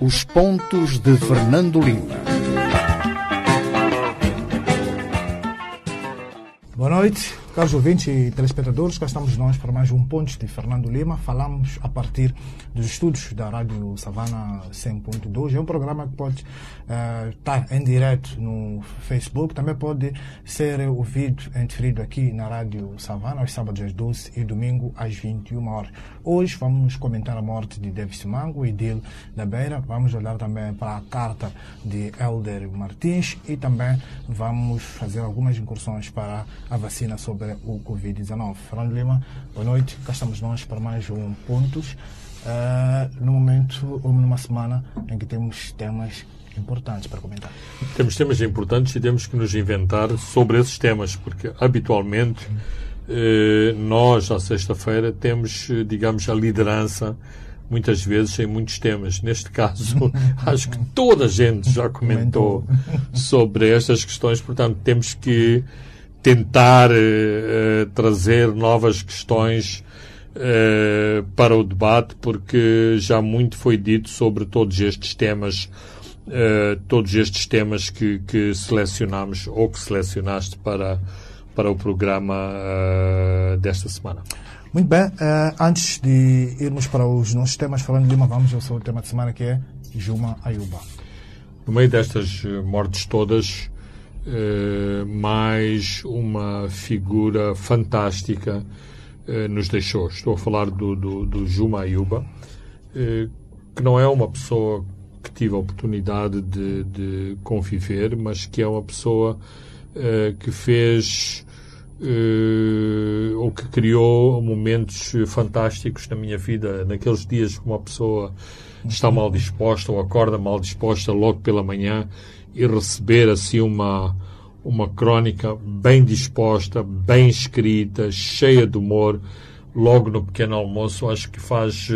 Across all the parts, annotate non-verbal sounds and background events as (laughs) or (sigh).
Os pontos de Fernando Lima. Boa noite, caros ouvintes e telespectadores. Cá estamos nós para mais um Pontos de Fernando Lima. Falamos a partir dos estudos da Rádio Savana 100.2. É um programa que pode uh, estar em direto no Facebook, também pode ser ouvido em diferido aqui na Rádio Savana, aos sábados às 12 e domingo às 21 horas. Hoje vamos comentar a morte de Davis Mango e Dil da Beira. Vamos olhar também para a carta de Elder Martins e também vamos fazer algumas incursões para a vacina sobre o Covid-19. Fernando Lima, boa noite. Cá estamos nós para mais um Pontos. Uh, no momento, ou numa semana em que temos temas importantes para comentar. Temos temas importantes e temos que nos inventar sobre esses temas, porque habitualmente eh, nós, à sexta-feira, temos, digamos, a liderança muitas vezes em muitos temas. Neste caso, (laughs) acho que toda a gente já comentou sobre estas questões, portanto, temos que tentar eh, trazer novas questões eh, para o debate, porque já muito foi dito sobre todos estes temas, eh, todos estes temas que, que selecionamos ou que selecionaste para, para o programa uh, desta semana. Muito bem, uh, antes de irmos para os nossos temas, falando de Lima, vamos ao seu tema de semana que é Juma Ayuba. No meio destas mortes todas, uh, mais uma figura fantástica eh, nos deixou. Estou a falar do, do, do Juma Ayuba, eh, que não é uma pessoa que tive a oportunidade de, de conviver, mas que é uma pessoa eh, que fez ou que criou momentos fantásticos na minha vida. Naqueles dias que uma pessoa está mal disposta ou acorda mal disposta logo pela manhã e receber assim uma uma crónica bem disposta, bem escrita, cheia de humor, logo no pequeno almoço, acho que faz,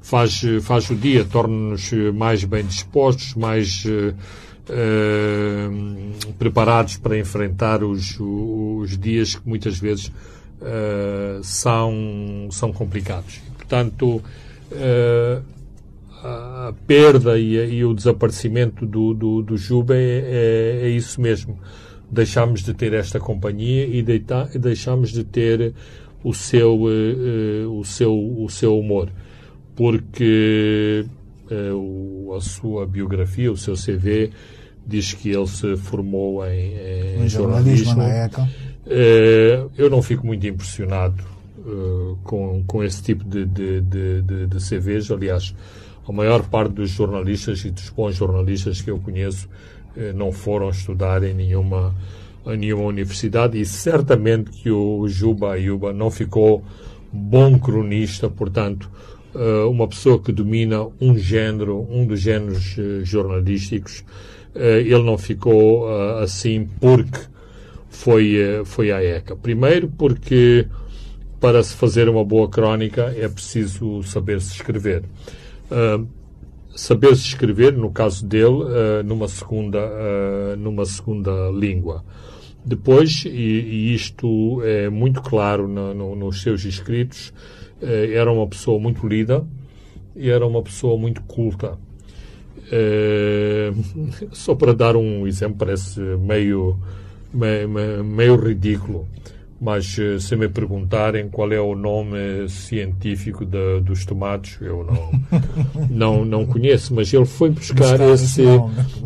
faz, faz o dia, torna-nos mais bem dispostos, mais uh, uh, preparados para enfrentar os, os dias que muitas vezes uh, são, são complicados. Portanto, a perda e, e, o desaparecimento do, do, do Juba é, é, é isso mesmo deixámos de ter esta companhia e deixámos de ter o seu, uh, o seu, o seu humor. Porque uh, a sua biografia, o seu CV, diz que ele se formou em, em, em jornalismo. jornalismo. Uh, eu não fico muito impressionado com, com esse tipo de, de, de, de, de CVs. Aliás, a maior parte dos jornalistas e dos bons jornalistas que eu conheço eh, não foram estudar em nenhuma, em nenhuma universidade e certamente que o Juba Ayuba não ficou bom cronista, portanto, eh, uma pessoa que domina um género, um dos géneros eh, jornalísticos, ele não ficou assim porque foi, foi à ECA. Primeiro porque para se fazer uma boa crónica é preciso saber se escrever saber-se escrever, no caso dele, uh, numa, segunda, uh, numa segunda língua. Depois, e, e, isto é muito claro no, no, nos seus escritos, era uma pessoa muito lida e era uma pessoa muito culta. (laughs) só para dar um exemplo, parece meio, meio, meio ridículo mas eh, se me perguntarem qual é o nome científico de, dos tomates, eu não, (laughs) não, não conheço, mas ele foi buscar esse,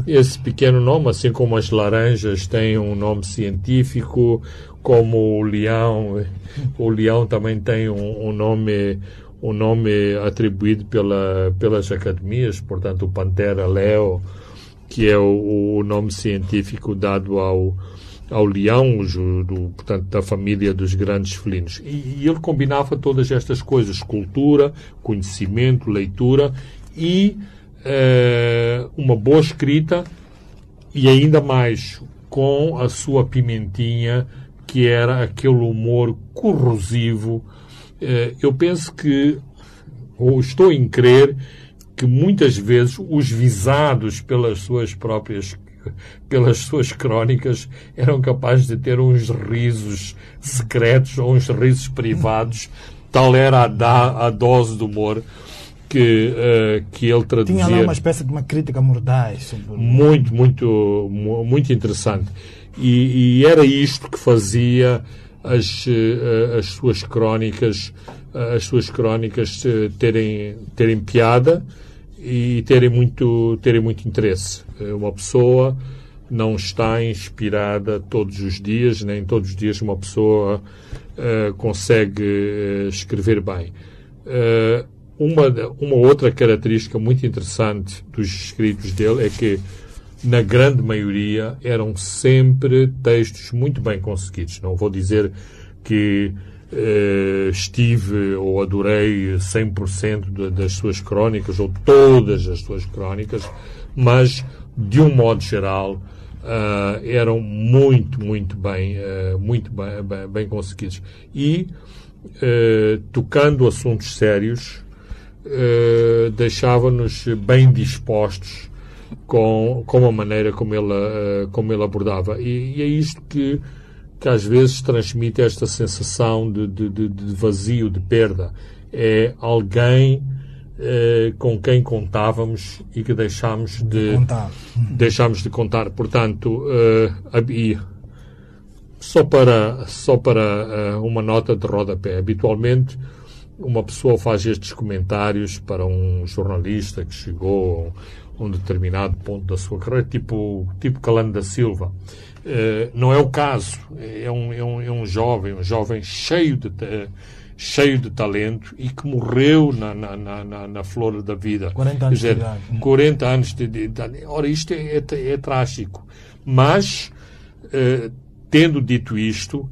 esse pequeno nome, assim como as laranjas têm um nome científico, como o leão, o leão também tem um, um nome um nome atribuído pela, pelas academias, portanto o Pantera Leo, que é o, o nome científico dado ao, ao leão, do, portanto, da família dos grandes felinos. E, e ele combinava todas estas coisas, cultura, conhecimento, leitura e uh, uma boa escrita e ainda mais com a sua pimentinha, que era aquele humor corrosivo. Uh, eu penso que, ou estou em crer, que muitas vezes os visados pelas suas próprias pelas suas crónicas, eram capazes de ter uns risos secretos ou uns risos privados. Tal era a, da, a dose de humor que, uh, que ele traduzia. Tinha lá uma espécie de uma crítica mordaz. Sobre... Muito, muito, muito interessante. E, e era isto que fazia as, uh, as suas crónicas, uh, as suas crónicas terem, terem piada e terem muito, terem muito interesse. Uma pessoa não está inspirada todos os dias, nem todos os dias uma pessoa consegue escrever bem. Uh, uma, uma outra característica muito interessante dos escritos dele é que, na grande maioria, eram sempre textos muito bem conseguidos. Não vou dizer que uh, estive ou adorei 100% de, das suas crónicas ou todas as suas crónicas, mas, de um modo geral, uh, eram muito, muito bem, uh, muito bem, bem, bem, conseguidos. E, tocando assuntos sérios, deixava-nos bem dispostos com, com a maneira como ele, como ele abordava. E, e, é isto que, que às vezes transmite esta sensação de, de, de, vazio, de perda. É alguém uh, com quem contávamos e que deixámos de, contar. deixámos de contar. Portanto, e, só para, só para uma nota de rodapé. Habitualmente, uma pessoa faz estes comentários para um jornalista que chegou a um determinado ponto da sua carreira, tipo, tipo Calando da Silva. Uh, não é o caso. É um, é, um, é um jovem, um jovem cheio de, cheio de talento e que morreu na, na, na, na flor da vida. 40 anos dizer, de idade. 40 anos de, idade. Ora, isto é, é, é trágico. Mas, uh, tendo dito isto,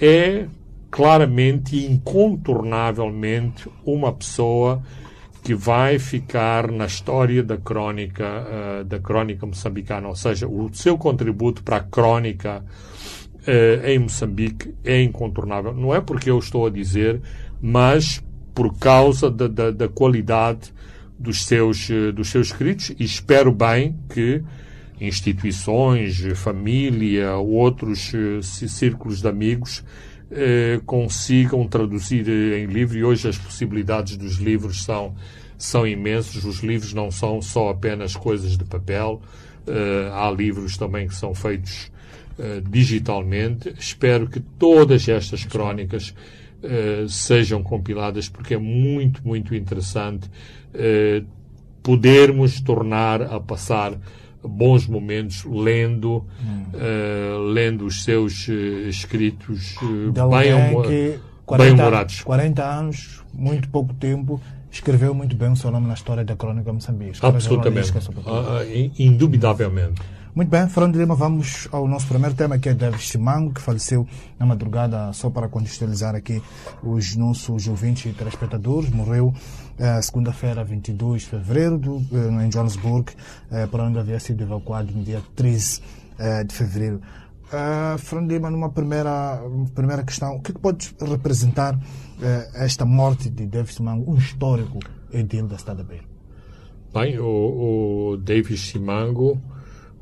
é claramente e incontornavelmente uma pessoa que vai ficar na história da crónica uh, da crónica moçambicana, ou seja, o seu contributo para a crónica uh, em Moçambique é incontornável. Não é porque eu estou a dizer, mas por causa da, da, da qualidade dos seus, uh, dos seus escritos e espero bem que instituições, família, outros círculos de amigos eh, consigam traduzir eh, em livro, e hoje as possibilidades dos livros são, são imensos. Os livros não são só apenas coisas de papel, eh, há livros também que são feitos eh, digitalmente. Espero que todas estas crónicas eh, sejam compiladas, porque é muito, muito interessante podermos tornar a passar bons momentos lendo, hum. uh, lendo os seus uh, escritos uh, bem, que 40, bem humorados. 40 anos, muito pouco tempo, escreveu muito bem o seu nome na história da Crônica Moçambique. Absolutamente. Ah, indubitavelmente. Muito bem, Fernando Lima, vamos ao nosso primeiro tema, que é David Simango, que faleceu na madrugada, só para contextualizar aqui os nossos ouvintes e telespectadores. Morreu uh, segunda-feira, 22 de fevereiro, do, uh, em Johannesburg, uh, para onde havia sido evacuado no dia 13 de fevereiro. Uh, Fernando Lima, numa primeira, primeira questão, o que, que pode representar esta morte de David Simango, um histórico edil da cidade da Beira? Bem, o, o David Simango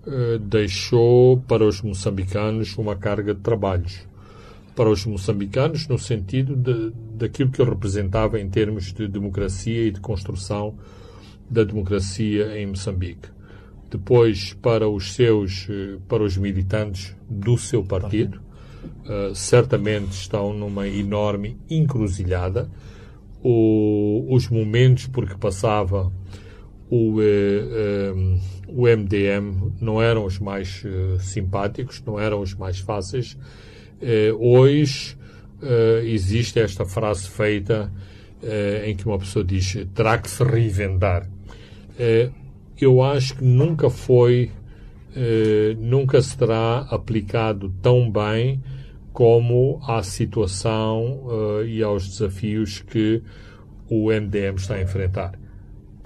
eh, deixou para os moçambicanos uma carga de trabalhos. Para os moçambicanos, no sentido de, daquilo que ele representava em termos de democracia e de construção da democracia em Moçambique. Depois, para os seus, eh, para os militantes do seu partido, uh, certamente estão numa enorme encruzilhada. O, os momentos por que passava o, eh, um, o MDM não eram os mais uh, simpáticos, não eram os mais fáceis. Uh, hoje uh, existe esta frase feita em que uma pessoa diz terá que se reinventar. eu acho que nunca foi, nunca se terá aplicado tão bem como à situação e aos desafios que o MDM está a enfrentar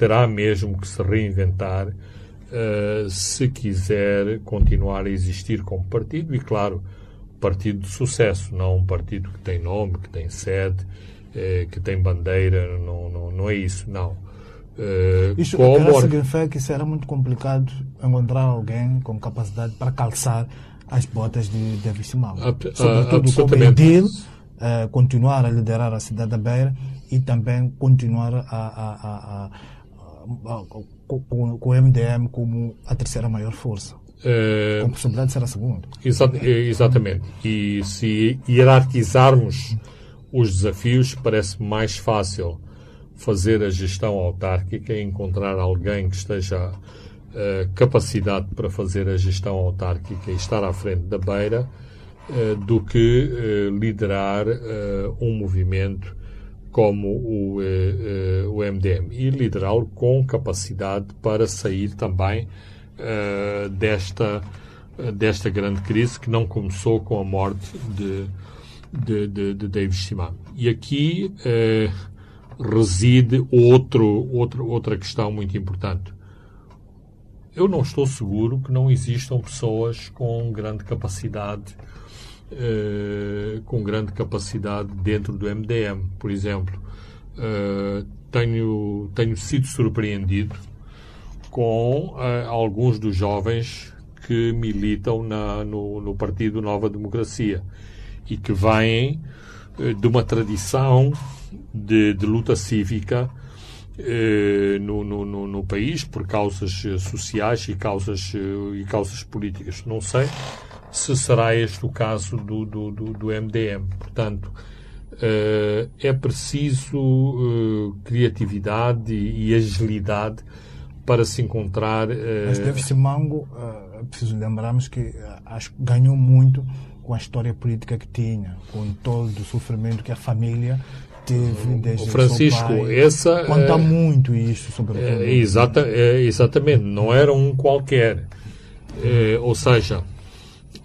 terá mesmo que se reinventar uh, se quiser continuar a existir como partido e, claro, partido de sucesso, não um partido que tem nome, que tem sede, uh, que tem bandeira, não, não, não é isso, não. Uh, isso como... significa que será muito complicado encontrar alguém com capacidade para calçar as botas de David Simão. Sobretudo como edil, uh, continuar a liderar a cidade da Beira e também continuar a, a, a, a com, com, o MDM como a terceira maior força. Uh, com possibilidade de ser a segunda. Exa exatamente. E se hierarquizarmos os desafios, parece mais fácil fazer a gestão autárquica e encontrar alguém que esteja capacidade para fazer a gestão autárquica e estar à frente da beira uh, do que uh, liderar um movimento como o, MDM e liderá-lo com capacidade para sair também desta desta grande crise que não começou com a morte de, de, de, de David Simon. E aqui reside outro, outro, outra questão muito importante. Eu não estou seguro que não existam pessoas com grande capacidade uh, com grande capacidade dentro do MDM, por exemplo. Uh, tenho, tenho sido surpreendido com uh, alguns dos jovens que militam na, no, no Partido Nova Democracia e que vêm de uma tradição de, de luta cívica eh, no, no, no, país por causas eh, sociais e causas, eh, e causas políticas. Não sei se será este o caso do, do, do, do MDM. Portanto, é preciso criatividade e, agilidade para se encontrar. Mas David Simango, é preciso lembrarmos que acho, ganhou muito com a história política que tinha, com todo o sofrimento que a família teve desde o Francisco, pai, essa conta é, muito isso sobre é, exata, é, exatamente, não era um qualquer. É, ou seja,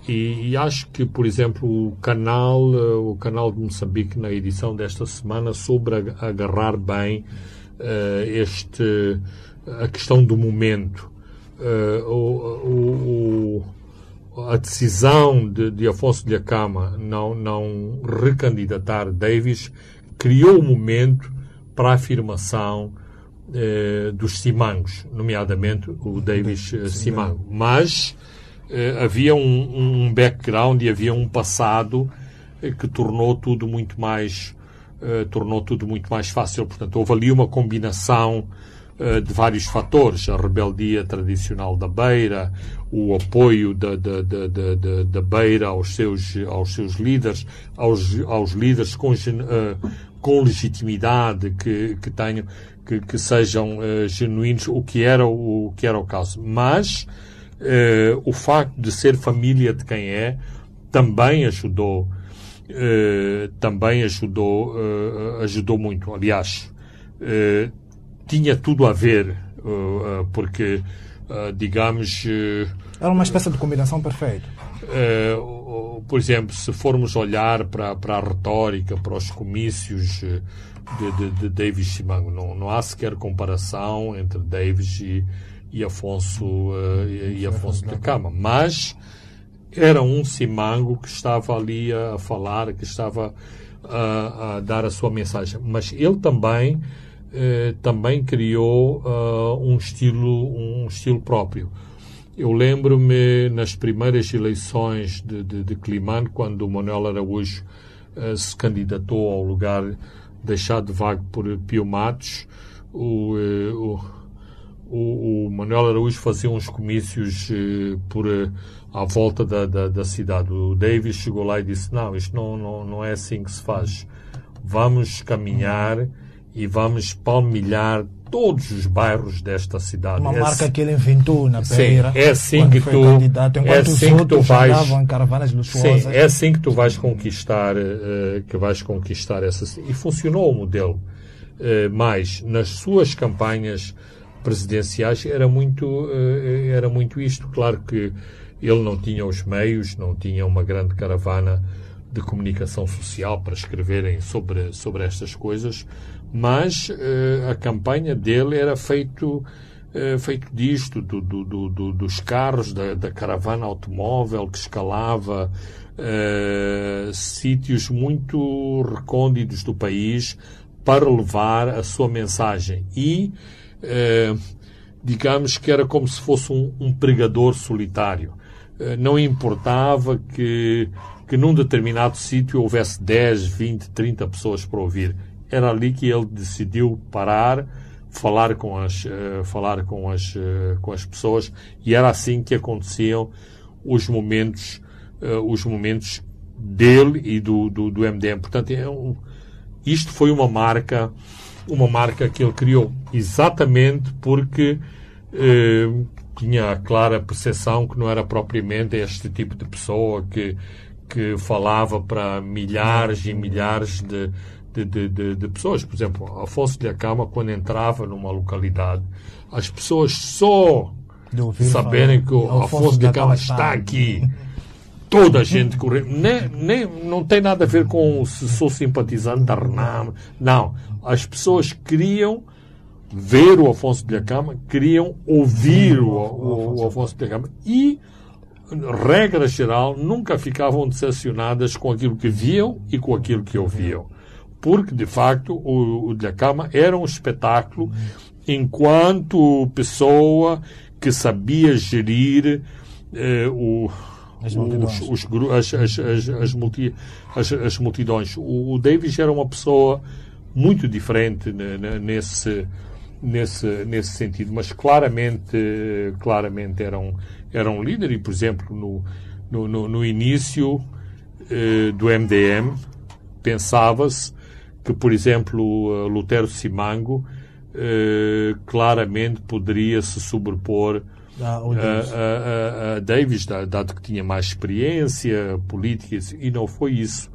e, e, acho que, por exemplo, o canal, o canal de Moçambique na edição desta semana soube agarrar bem uh, este a questão do momento. Uh, o, o, a decisão de, de Afonso de Acama não, não recandidatar Davis criou o momento para a afirmação eh, dos Simangos, nomeadamente o Davis eh, Simango. Mas eh, havia um, um, background e havia um passado eh, que tornou tudo muito mais eh, tornou tudo muito mais fácil. Portanto, houve ali uma combinação de vários fatores, a rebeldia tradicional da Beira, o apoio da, da, da, da, da Beira aos seus, aos seus líderes, aos, aos líderes com, uh, com legitimidade que, que tenham, que, que sejam uh, genuínos, o que era o, o que era o caso. Mas o facto de ser família de quem é também ajudou, também ajudou, ajudou muito. Aliás, tinha tudo a ver, porque, digamos. Era uma espécie de combinação perfeita. por exemplo, se formos olhar para, para a retórica, para os comícios de, de, de Davis Simango, não, não há sequer comparação entre Davis e, e Afonso, e, e Afonso da Cama. Mas era um Simango que estava ali a falar, que estava a, a dar a sua mensagem. Mas ele também eh, também criou uh, um estilo um estilo próprio. Eu lembro-me nas primeiras eleições de, de, de Climane, quando o Manuel Araújo uh, se candidatou ao lugar deixado vago por Pio Matos, o, o, o, o, Manuel Araújo fazia uns comícios por à volta da, da, da, cidade. O Davis chegou lá e disse: Não, isto não, não, não é assim que se faz. Vamos caminhar e vamos palmilhar todos os bairros desta cidade. Uma é marca assim, que ele inventou na Beira. Sim, é assim que tu, é assim que tu vais. Sim, é assim que tu vais conquistar, uh, que vais conquistar essa e funcionou o modelo. Uh, mas nas suas campanhas presidenciais era muito uh, era muito isto. Claro que ele não tinha os meios, não tinha uma grande caravana de comunicação social para escreverem sobre sobre estas coisas mas uh, a campanha dele era feito uh, feito disto, do, do, do, dos carros, da, da, caravana automóvel que escalava uh, sítios muito recônditos do país para levar a sua mensagem. E digamos que era como se fosse um, um pregador solitário. não importava que, que num determinado sítio houvesse 10, 20, 30 pessoas para ouvir era ali que ele decidiu parar, falar com as, uh, falar com as, uh, com as pessoas e era assim que aconteciam os momentos, uh, os momentos dele e do, do, do MDM. Portanto, é um, isto foi uma marca, uma marca que ele criou exatamente porque tinha a clara percepção que não era propriamente este tipo de pessoa que, que falava para milhares e milhares de, de, de, de, pessoas. Por exemplo, Afonso de Acama, quando entrava numa localidade, as pessoas só saberem que o Afonso de Acama está aqui, toda a gente correndo, nem, nem, não tem nada a ver com se sou simpatizante da Renam, não. As pessoas queriam ver o Afonso de Acama, queriam ouvir o, o, o Afonso de Acama. E regra geral, nunca ficavam decepcionadas com aquilo que viam e com aquilo que ouviam porque de facto o, o Dhlakama era um espetáculo enquanto pessoa que sabia gerir eh, o, as multidões. Os, os, as, as, as, as, multi, as, as multidões. O, o Davis era uma pessoa muito diferente nesse, nesse, nesse sentido, mas claramente, claramente era, um, era um líder e, por exemplo, no, no, no, no início eh, do MDM pensava-se que, por exemplo, Lutero Simango eh, claramente poderia se sobrepor ah, a, a, a, Davis, dado que tinha mais experiência política, e não foi isso.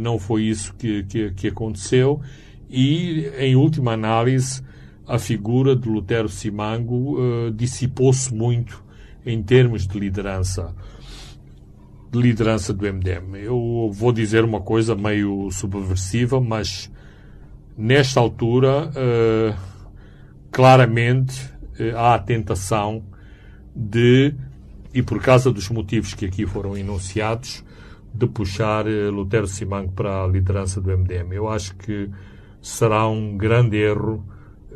Não foi isso que, que, que, aconteceu. E, em última análise, a figura de Lutero Simango dissipou-se muito em termos de liderança de liderança do MDM. Eu vou dizer uma coisa meio subversiva, mas nesta altura, uh, claramente, uh, há a tentação de, e por causa dos motivos que aqui foram enunciados, de puxar uh, Lutero Simango para a liderança do MDM. Eu acho que será um grande erro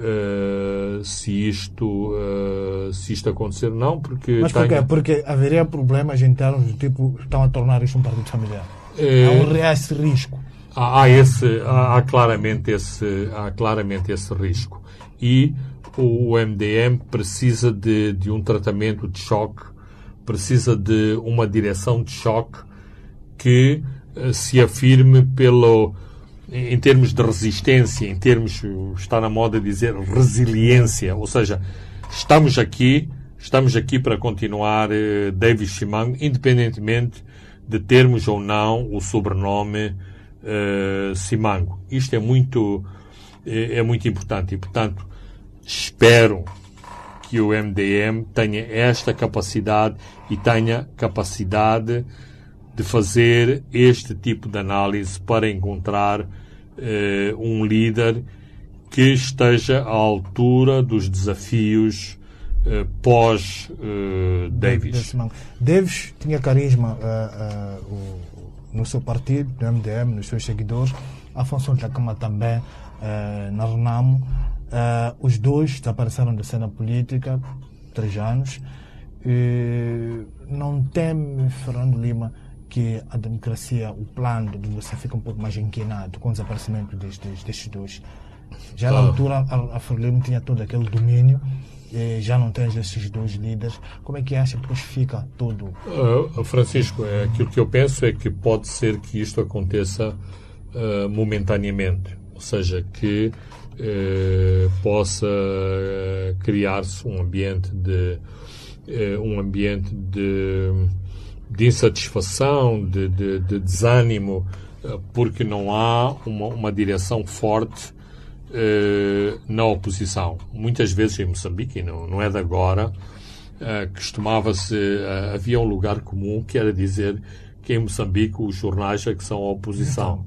Uh, se isto uh, se isto acontecer não porque mas porquê? Tenho... porque haveria problemas internos do tipo estão a tornar isto um partido familiar. É, há um esse risco. há, há esse há, há, claramente esse há claramente esse risco. E o MDM precisa de, de um tratamento de choque precisa de uma direção de choque que se afirme pelo em termos de resistência, em termos, está na moda dizer, resiliência, ou seja, estamos aqui, estamos aqui para continuar eh, David Chimango, independentemente de termos ou não o sobrenome eh, Simango. Isto é muito, é, é muito importante e, portanto, espero que o MDM tenha esta capacidade e tenha capacidade de fazer este tipo de análise para encontrar uh, um líder que esteja à altura dos desafios uh, pós-Davis. Uh, Davis tinha carisma uh, no seu partido, no MDM, nos seus seguidores. Afonso Ntacama também, na Renamo. os dois desapareceram da cena política, três anos. não teme Fernando Lima que a democracia, o plano de você fica um pouco mais inquinado com o desaparecimento destes, destes dois. Já na ah. altura, a, a Frelimo tinha todo aquele domínio, já não tens esses dois líderes. Como é que acha que depois fica tudo? Uh, Francisco, é, aquilo que eu penso é que pode ser que isto aconteça uh, momentaneamente, ou seja, que uh, possa criar-se um ambiente de um ambiente de de insatisfação, de, de, de desânimo, eh, porque não há uma, uma direção forte eh, na oposição. Muitas vezes em Moçambique, não, não é de agora, eh, costumava-se, eh, havia um lugar comum que era dizer que em Moçambique os jornais é que são a oposição.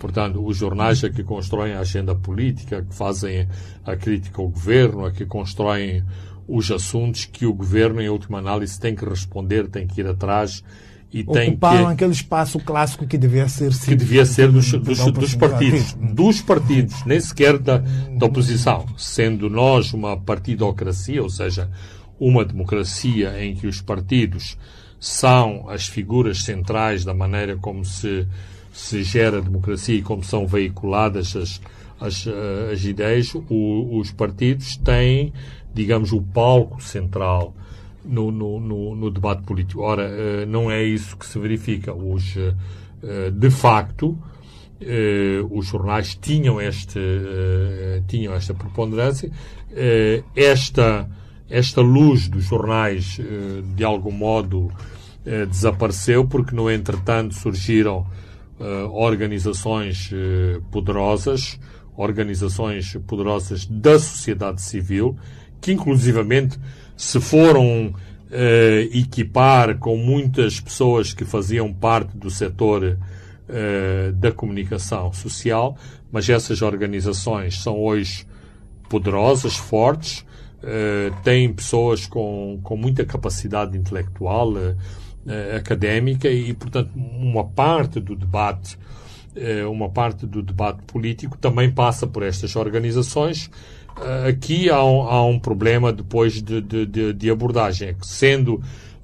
Portanto, os jornais é que constroem a agenda política, que fazem a crítica ao governo, é que constroem os assuntos que o governo, em última análise, tem que responder, tem que ir atrás e tem que... aquele espaço clássico que devia ser... Que devia ser dos, dos, dos partidos. Dos partidos, nem sequer da, da oposição. Sendo nós uma partidocracia, ou seja, uma democracia em que os partidos são as figuras centrais da maneira como se se gera democracia e como são veiculadas as, as, as ideias, o, os partidos têm, digamos, o palco central no, no, no, no, debate político. Ora, não é isso que se verifica. Os, de facto, os jornais tinham, este, tinham esta preponderância. esta, esta luz dos jornais, de algum modo, desapareceu porque, no entretanto, surgiram organizações poderosas, organizações poderosas da sociedade civil, que inclusivamente se foram eh, equipar com muitas pessoas que faziam parte do setor eh, da comunicação social, mas essas organizações são hoje poderosas, fortes, eh, têm pessoas com, com muita capacidade intelectual, académica e, portanto, uma parte do debate uma parte do debate político também passa por estas organizações. Aqui há um, há um problema depois de, de, de abordagem, é que sendo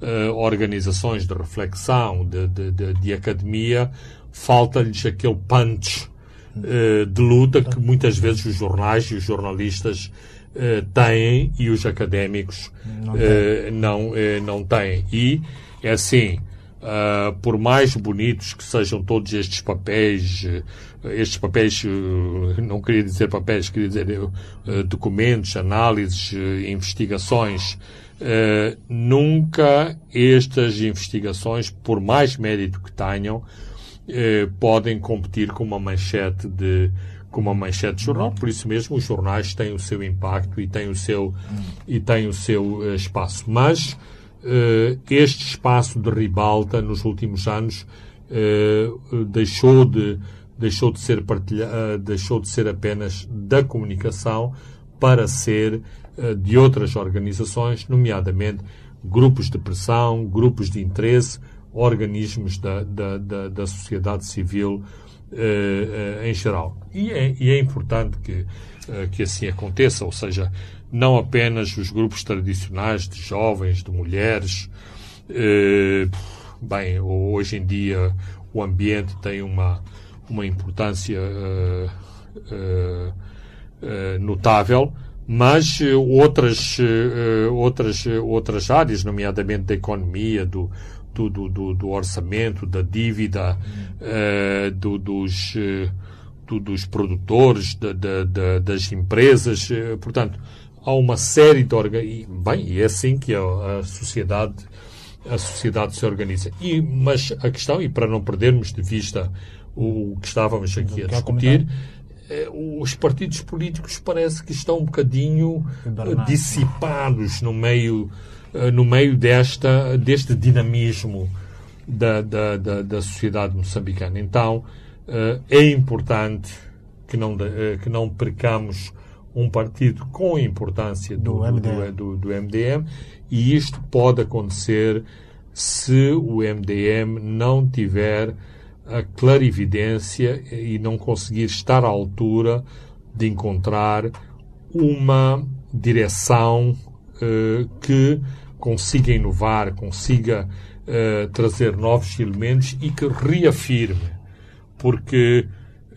uh, organizações de reflexão, de, de, de academia, falta-lhes aquele punch uh, de luta que muitas vezes os jornais e os jornalistas uh, têm e os académicos não, não, não têm. E é assim, Uh, por mais bonitos que sejam todos estes papéis, uh, estes papéis, uh, não queria dizer papéis, queria dizer documentos, análises, investigações, nunca estas investigações, por mais mérito que tenham, podem competir com uma manchete de com uma manchete de jornal, por isso mesmo os jornais têm o seu impacto e têm o seu, e têm o seu espaço. Mas eh, este espaço de ribalta nos últimos anos eh, deixou de deixou de ser partilha, eh, deixou de ser apenas da comunicação para ser de outras organizações, nomeadamente grupos de pressão, grupos de interesse, organismos da, da, da, da sociedade civil em geral. E é, e é importante que, que assim aconteça, ou seja, não apenas os grupos tradicionais de jovens, de mulheres. Eh, bem, hoje em dia o ambiente tem uma, uma importância uh, uh, notável, mas outras, outras, outras áreas, nomeadamente da economia, do, do, do, do orçamento, da dívida, do, dos, do, dos produtores, da, da, das empresas, portanto, há uma série de organismos. Bem, é assim que a, a, sociedade a sociedade se organiza. E, mas a questão, e para não perdermos de vista o que estávamos aqui a discutir, é, os partidos políticos parece que estão um bocadinho eh, dissipados no meio, eh, no meio desta, deste dinamismo da, da, da, da sociedade moçambicana. Então, é importante que não, que não percamos um partido com importância do, do, MDM. Do, do, MDM e isto pode acontecer se o MDM não tiver a clarividência e não conseguir estar à altura de encontrar uma direção uh, que consiga inovar, consiga uh, trazer novos elementos e que reafirme, porque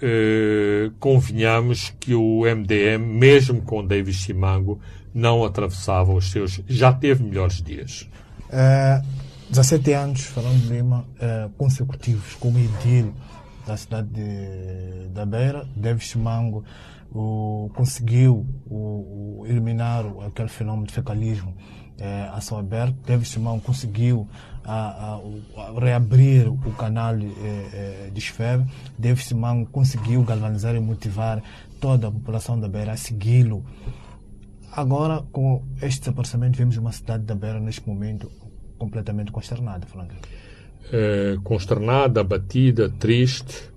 eh, convenhamos que o MDM, mesmo com David Simango, não atravessava os seus. Já teve melhores dias. Uh, 17 anos, falando de Lima, uh, consecutivos como edil da cidade de, da Beira, David Simango o, conseguiu o, o eliminar aquele fenômeno de fecalismo eh, a céu aberto. David Simão conseguiu a, a, a reabrir o canal eh, eh, de Esfeb. David Simão conseguiu galvanizar e motivar toda a população da Beira a segui-lo. Agora, com este desaparecimento, vemos uma cidade da Beira neste momento completamente consternada, Frank. É, consternada, abatida, triste.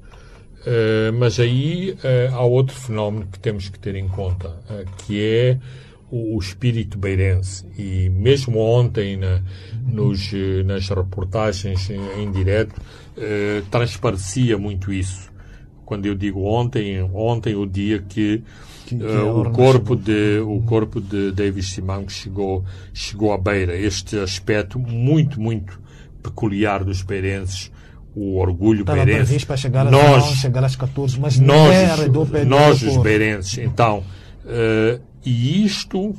É, mas aí há outro fenómeno que temos que ter em conta, que é o, espírito beirense. E mesmo ontem, na, nos, nas reportagens em, em direto, eh, transparecia muito isso. Quando eu digo ontem, ontem o dia que, que, que uh, o corpo de o corpo de David Simango chegou chegou à beira. Este aspecto muito muito peculiar dos beirenses, o orgulho Estava beirense. para chegar às nós, 11, chegar às 14, mas nós, nós os beirenses. Então, eh, e isto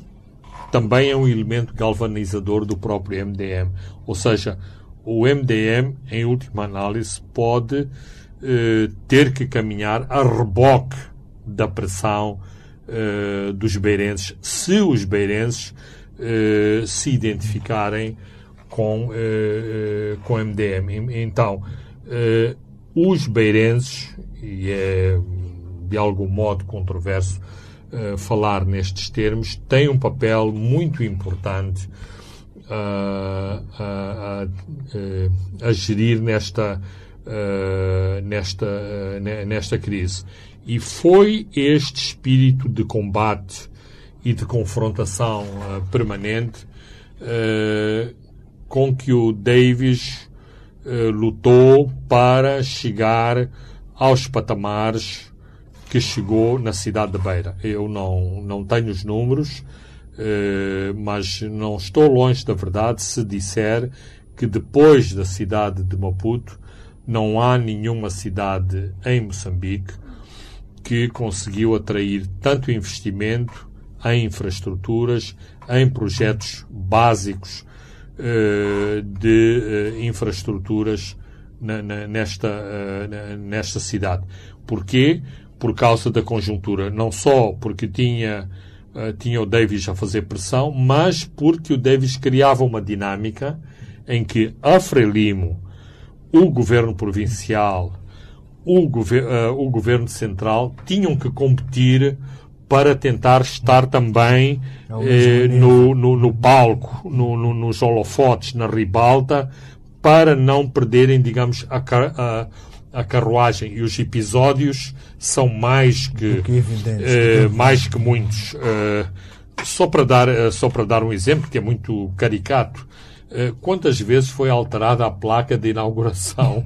também é um elemento galvanizador do próprio MDM. Ou seja, o MDM, em última análise, pode eh, ter que caminhar a reboque da pressão eh, dos beirenses, se os beirenses eh, se identificarem com, eh, eh, com o MDM. Então, eh, os beirenses, e é de algum modo controverso eh, falar nestes termos, têm um papel muito importante a, a- a- eh, a gerir nesta, eh, nesta, eh, ne- nesta crise. E foi este espírito de combate e de confrontação eh, permanente eh, com que o Davis eh, lutou para chegar aos patamares que chegou na cidade de Beira. Eu não, não tenho os números, eh, mas não estou longe da verdade se disser que depois da cidade de Maputo não há nenhuma cidade em Moçambique que conseguiu atrair tanto investimento em infraestruturas, em projetos básicos eh, de eh, infraestruturas nesta, nesta cidade. Porquê? Por causa da conjuntura. Não só porque tinha, eh, tinha o Davis a fazer pressão, mas porque o Davis criava uma dinâmica em que a Frelimo, o governo provincial, o, gover- eh, o governo central tinham que competir para tentar estar também Ao eh, no, no, no palco, no, no- nos holofotes, na ribalta, para não perderem, digamos, a, a, a carruagem. E os episódios são mais que, que evidentes. eh, mais que muitos. Eh, só, para dar, eh, só para dar um exemplo, que é muito caricato, quantas vezes foi alterada a placa de inauguração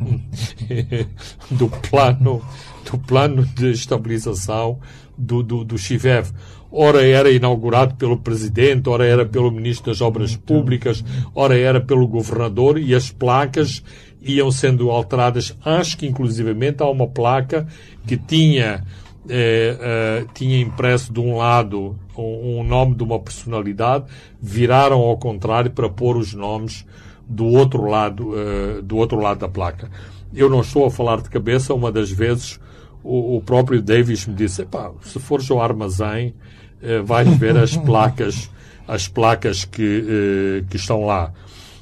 (laughs) do plano, do plano de estabilização do, do, do Chivev? Ora era inaugurado pelo presidente, ora era pelo ministro das Obras Públicas, ora era pelo governador e as placas iam sendo alteradas. Acho que inclusivamente há uma placa que tinha eh, eh, tinha impresso de um lado um, um nome de uma personalidade, viraram ao contrário para pôr os nomes do outro lado, eh, do outro lado da placa. Eu não estou a falar de cabeça, uma das vezes o, o próprio Davis me disse, "Epá, se fores ao armazém, eh, vais ver as (laughs) placas, as placas que, eh, que estão lá.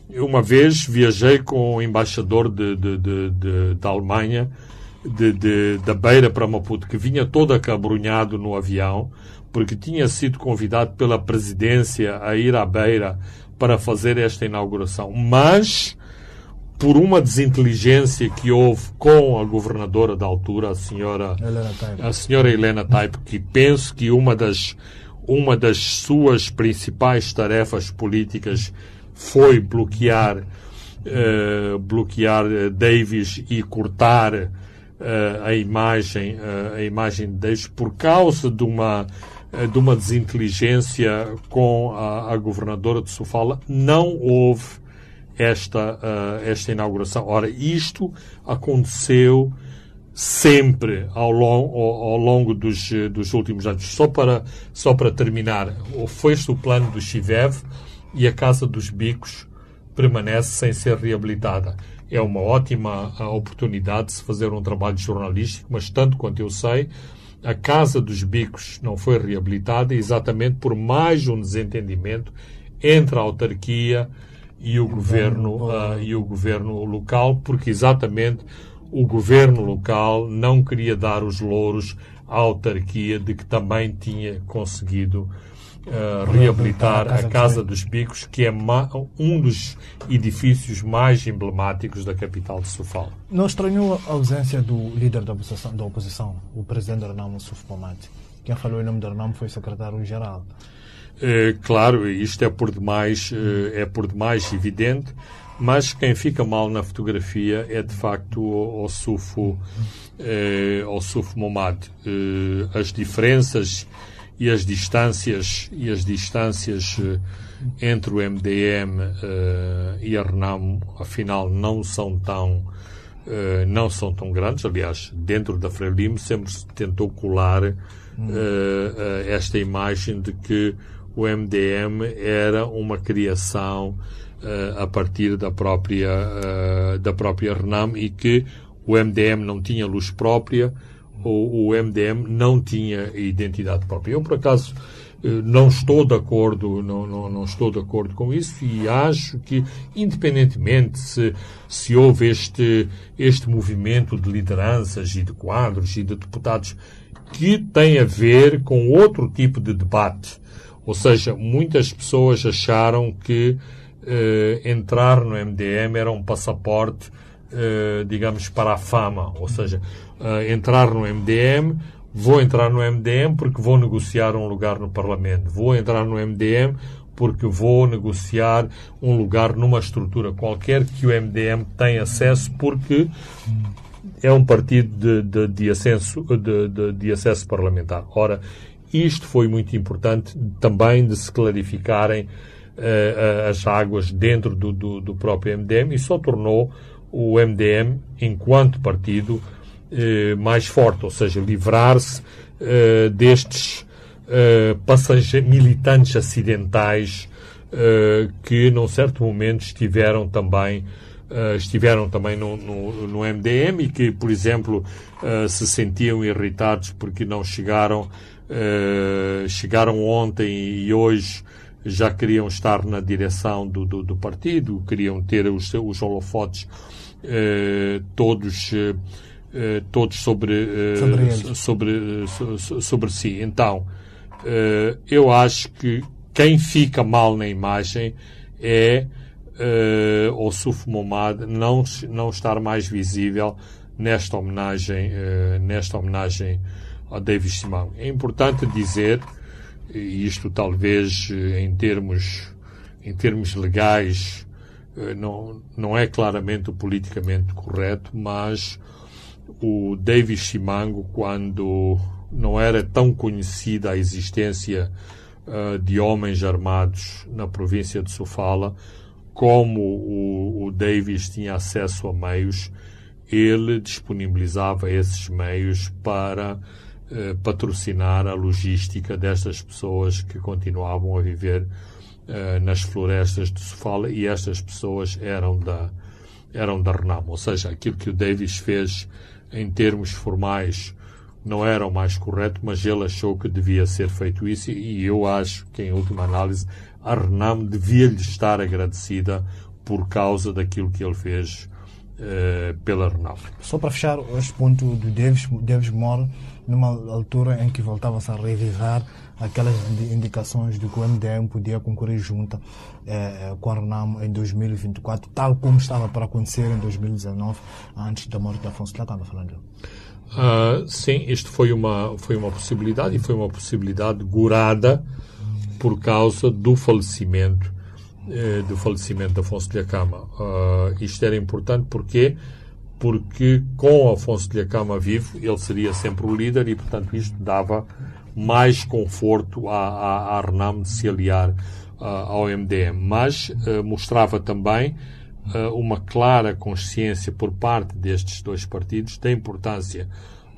Uma vez viajei com o embaixador de, de, de, de- da Alemanha, da Beira para Maputo, que vinha todo acabrunhado no avião, porque tinha sido convidado pela presidência a ir à Beira para fazer esta inauguração. Mas, por uma desinteligência que houve com a governadora da altura, a senhora Helena Taipa. a senhora Helena Taipo, que penso que uma das, uma das suas principais tarefas políticas foi bloquear, eh, bloquear eh, Davis e cortar eh, a imagem, eh, a imagem de Davis por causa de uma, de uma desinteligência com a, a governadora de Sofala. Não houve esta, esta inauguração. Ora, isto aconteceu sempre ao, lon- ao- longo dos, dos últimos anos. Só para, só para terminar, foi-se o plano do Chivev e a Casa dos Bicos permanece sem ser reabilitada. É uma ótima ah, oportunidade de se fazer um trabalho jornalístico, mas tanto quanto eu sei, a Casa dos Bicos não foi reabilitada exatamente por mais um desentendimento entre a autarquia e o governo, ah, e o governo local, porque exatamente o governo local não queria dar os louros à autarquia de que também tinha conseguido ah, reabilitar a Casa dos Bicos, que é um dos edifícios mais emblemáticos da capital de Sofala. Não estranhou a ausência do líder da oposição, da oposição o presidente Suf Pomati. Quem falou em nome da Renamo foi o secretário-geral. Eh, claro, isto é por demais, eh, é por demais evidente, mas quem fica mal na fotografia é de facto o, o Sufo, eh, o Sufo Momad. Eh, as diferenças e as distâncias e as distâncias eh, entre o MDM eh, e a Renamo, afinal, não são tão uh, não são tão grandes. Aliás, dentro da Frelimo sempre se tentou colar uh, uh, esta imagem de que o MDM era uma criação a partir da própria, da própria Renam e que o MDM não tinha luz própria, o MDM não tinha identidade própria. Eu, por acaso, eh, não estou de acordo, não, não, não, estou de acordo com isso e acho que, independentemente se, se houve este, este movimento de lideranças e de quadros e de deputados que tem a ver com outro tipo de debate. Ou seja, muitas pessoas acharam que eh, entrar no MDM era um passaporte, eh, digamos, para a fama. Ou seja, eh, entrar no MDM Vou entrar no MDM porque vou negociar um lugar no Parlamento. Vou entrar no MDM porque vou negociar um lugar numa estrutura qualquer que o MDM tem acesso porque é um partido de, de, de, acesso, de, de, de acesso parlamentar. Ora, isto foi muito importante também de se clarificarem uh, as águas dentro do, do, do próprio MDM e só tornou o MDM, enquanto partido, eh, mais forte, ou seja, livrar-se eh, destes eh, passageiros militantes acidentais que, num certo momento, estiveram também estiveram também no, no, no, MDM e que, por exemplo, se sentiam irritados porque não chegaram, chegaram ontem e hoje já queriam estar na direção do, do, do partido, queriam ter os, os holofotes todos todos sobre, uh, sobre, sobre, so, sobre, si. Então, uh, eu acho que quem fica mal na imagem é uh, o Suf Momad não, não estar mais visível nesta homenagem, nesta homenagem a David Simão. É importante dizer, e isto talvez em termos, em termos legais não, não é claramente politicamente correto, mas o David Chimango, quando não era tão conhecida a existência uh, de homens armados na província de Sofala, como o, o Davis tinha acesso a meios, ele disponibilizava esses meios para uh, patrocinar a logística destas pessoas que continuavam a viver uh, nas florestas de Sofala e estas pessoas eram da eram da Renamo. Ou seja, aquilo que o Davis fez em termos formais, não era o mais correto, mas ele achou que devia ser feito isso e eu acho que, em última análise, a Renam devia-lhe estar agradecida por causa daquilo que ele fez uh, pela Renam. Só para fechar este ponto do Davis, Davis Moore, numa altura em que voltava-se a revisar aquelas indicações de que o MDM podia concorrer junto eh, com a Renam em 2024, tal como estava para acontecer em 2019, antes da morte de Afonso Lacanda, falando. Uh, sim, isto foi uma, foi uma possibilidade e foi uma possibilidade gurada por causa do falecimento eh, do falecimento de Afonso de Acama. Uh, isto era importante porque porque com Afonso de Acama vivo ele seria sempre o líder e portanto isto dava mais conforto à, à, à Renam de se aliar uh, ao MDM, mas uh, mostrava também uh, uma clara consciência por parte destes dois partidos da importância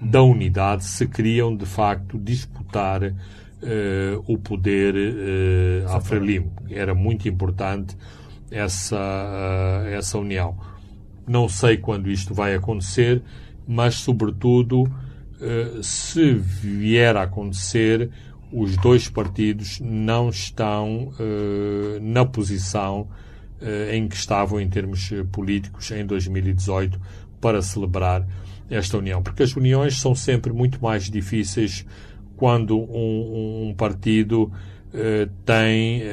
da unidade se queriam de facto disputar o poder à Frelimo. Era muito importante essa, essa união. Não sei quando isto vai acontecer, mas sobretudo se vier a acontecer, os dois partidos não estão uh, na posição uh, em que estavam em termos políticos em 2018 para celebrar esta união. Porque as uniões são sempre muito mais difíceis quando um, um partido tem.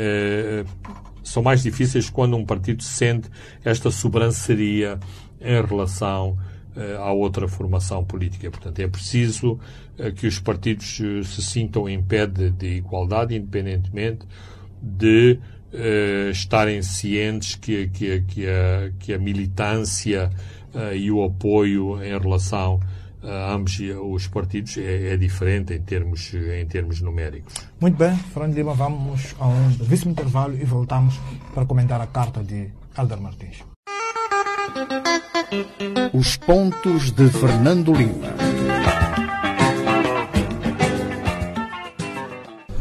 são mais difíceis quando um partido sente esta sobranceria em relação eh, à outra formação política. Portanto, é preciso eh, que os partidos eh, se sintam em pé de, de igualdade, independentemente de estarem cientes que, que, que, a, que a militância e o apoio em relação a ambos os partidos é, é, diferente em termos, em termos numéricos. Muito bem, Fernando Lima, vamos a um vice intervalo e voltamos para comentar a carta de Alder Martins. Os pontos de Fernando Lima.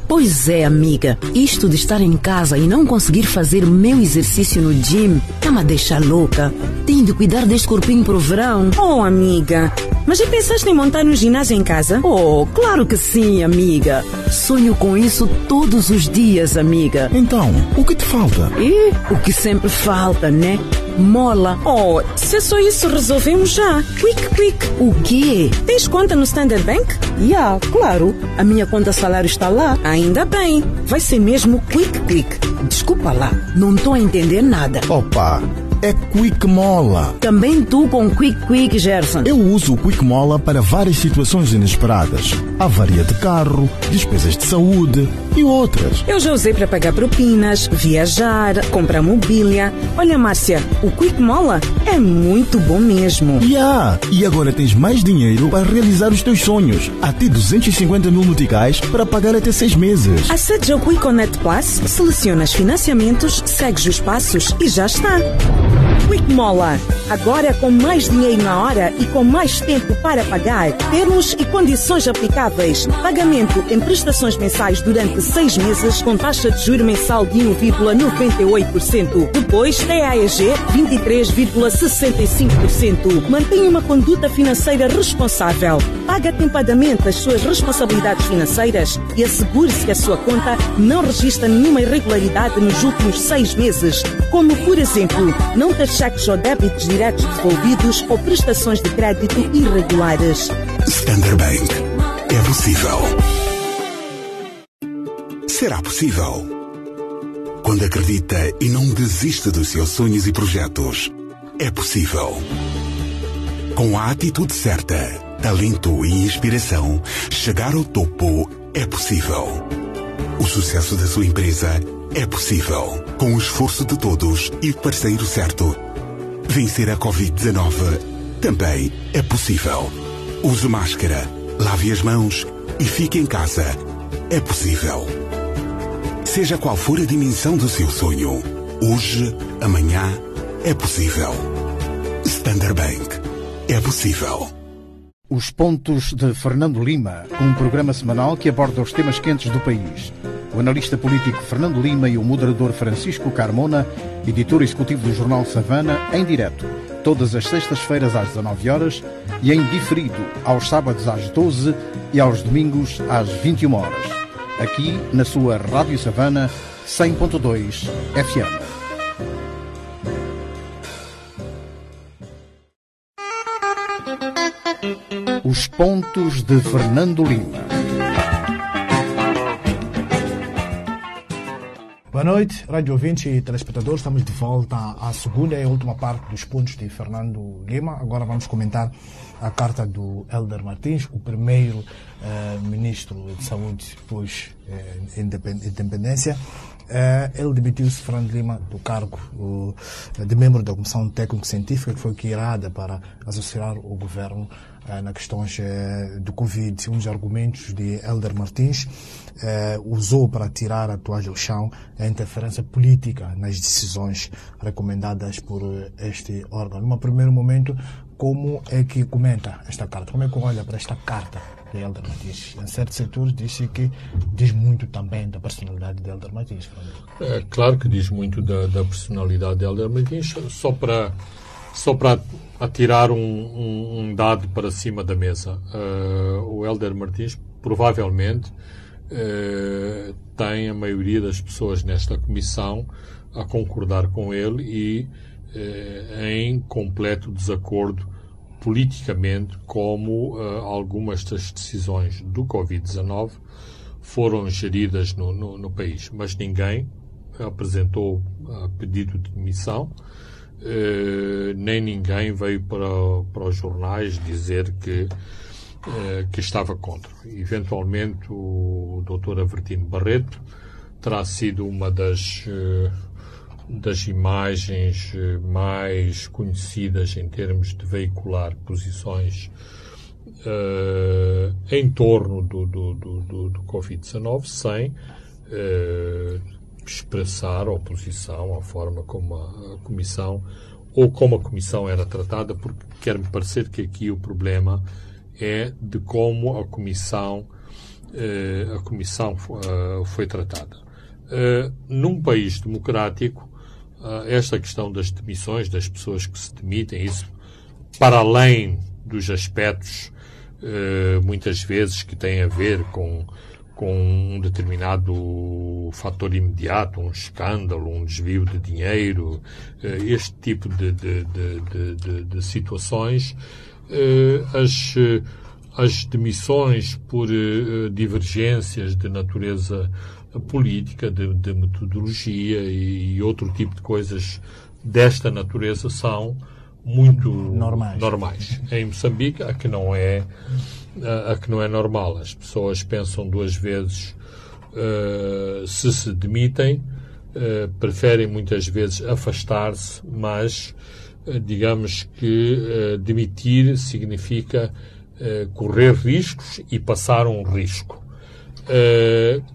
Pois é, amiga. Isto de estar em casa e não conseguir fazer meu exercício no gym tá-me a deixar louca. Tenho de cuidar deste corpinho pro verão. Oh, amiga. Mas já pensaste em montar um ginásio em casa? Oh, claro que sim, amiga. Sonho com isso todos os dias, amiga. Então, o que te falta? E o que sempre falta, né? Mola. Oh, se é só isso, resolvemos já. Quick, quick. O quê? Tens conta no Standard Bank? Ya, yeah, claro. A minha conta salário está lá. Ainda bem. Vai ser mesmo quick, quick. Desculpa lá, não estou a entender nada. Opa! É Quick Mola. Também tu com Quick Quick, Gerson. Eu uso o Quick Mola para várias situações inesperadas. Avaria de carro, despesas de saúde e outras. Eu já usei para pagar propinas, viajar, comprar mobília. Olha, Márcia, o Quick Mola é muito bom mesmo. Ya! Yeah. E agora tens mais dinheiro para realizar os teus sonhos. Até 250 mil meticais para pagar até seis meses. Acede ao Quick Connect Plus, selecionas financiamentos, segues os passos e já está. Quick Mola. Agora com mais dinheiro na hora e com mais tempo para pagar. Termos e condições aplicáveis. Pagamento em prestações mensais durante seis meses com taxa de juro mensal de 1,98%. Depois, TAEG 23,65%. Mantenha uma conduta financeira responsável. Paga atempadamente as suas responsabilidades financeiras e assegure-se que a sua conta não registra nenhuma irregularidade nos últimos seis meses, como, por exemplo, não ter cheques ou débitos diretos devolvidos ou prestações de crédito irregulares. Standard Bank. É possível. Será possível. Quando acredita e não desiste dos seus sonhos e projetos, é possível. Com a atitude certa, talento e inspiração, chegar ao topo é possível. O sucesso da sua empresa é possível. Com o esforço de todos e o parceiro certo. Vencer a Covid-19 também é possível. Use máscara, lave as mãos e fique em casa. É possível. Seja qual for a dimensão do seu sonho, hoje, amanhã, é possível. Standard Bank. É possível. Os Pontos de Fernando Lima, um programa semanal que aborda os temas quentes do país. O analista político Fernando Lima e o moderador Francisco Carmona, editor executivo do jornal Savana, em direto, todas as sextas-feiras às 19 horas e em diferido aos sábados às 12 e aos domingos às 21 horas aqui na sua Rádio Savana 100.2 FM. Os pontos de Fernando Lima. Boa noite, rádio ouvintes e telespectadores. Estamos de volta à segunda e última parte dos pontos de Fernando Lima. Agora vamos comentar a carta do Helder Martins, o primeiro uh, ministro de Saúde pós uh, independência. Uh, ele demitiu-se, Fernando Lima, do cargo de membro da Comissão Técnico-Científica, que foi criada para associar o governo na questões do Covid. Um dos argumentos de Helder Martins usou para tirar a toalha ao chão a interferência política nas decisões recomendadas por este órgão. Num primeiro momento, como é que comenta esta carta? Como é que olha para esta carta de Helder Matias? Em certos setores disse que diz muito também da personalidade de Helder Matias. É claro que diz muito da, da personalidade de Helder Matias, só para só para atirar um, um, um, dado para cima da mesa. Uh, o Helder Martins provavelmente uh, tem a maioria das pessoas nesta comissão a concordar com ele e uh, em completo desacordo politicamente como algumas das decisões do Covid-19 foram geridas no, no, no, país. Mas ninguém apresentou pedido de demissão, nem ninguém veio para, para os jornais dizer que, que estava contra. Eventualmente, o Dr. Avertino Barreto terá sido uma das das imagens eh, mais conhecidas em termos de veicular posições em torno do, do, do, do Covid-19 sem expressar oposição à forma como a, Comissão ou como a Comissão era tratada, porque quer-me parecer que aqui o problema é de como a Comissão, uh, a comissão uh, foi tratada. Uh, num país democrático, esta questão das demissões, das pessoas que se demitem, isso para além dos aspectos muitas vezes que têm a ver com com um determinado fator imediato, um escândalo, um desvio de dinheiro, eh, este tipo de, de, de, de situações, eh, as, as demissões por eh, divergências de natureza política, de, de metodologia e, outro tipo de coisas desta natureza são muito normais. normais. Em Moçambique, a que não é a, que não é normal. As pessoas pensam duas vezes uh, se se demitem, uh, preferem muitas vezes afastar-se, mas uh, digamos que demitir significa correr riscos e passar um risco.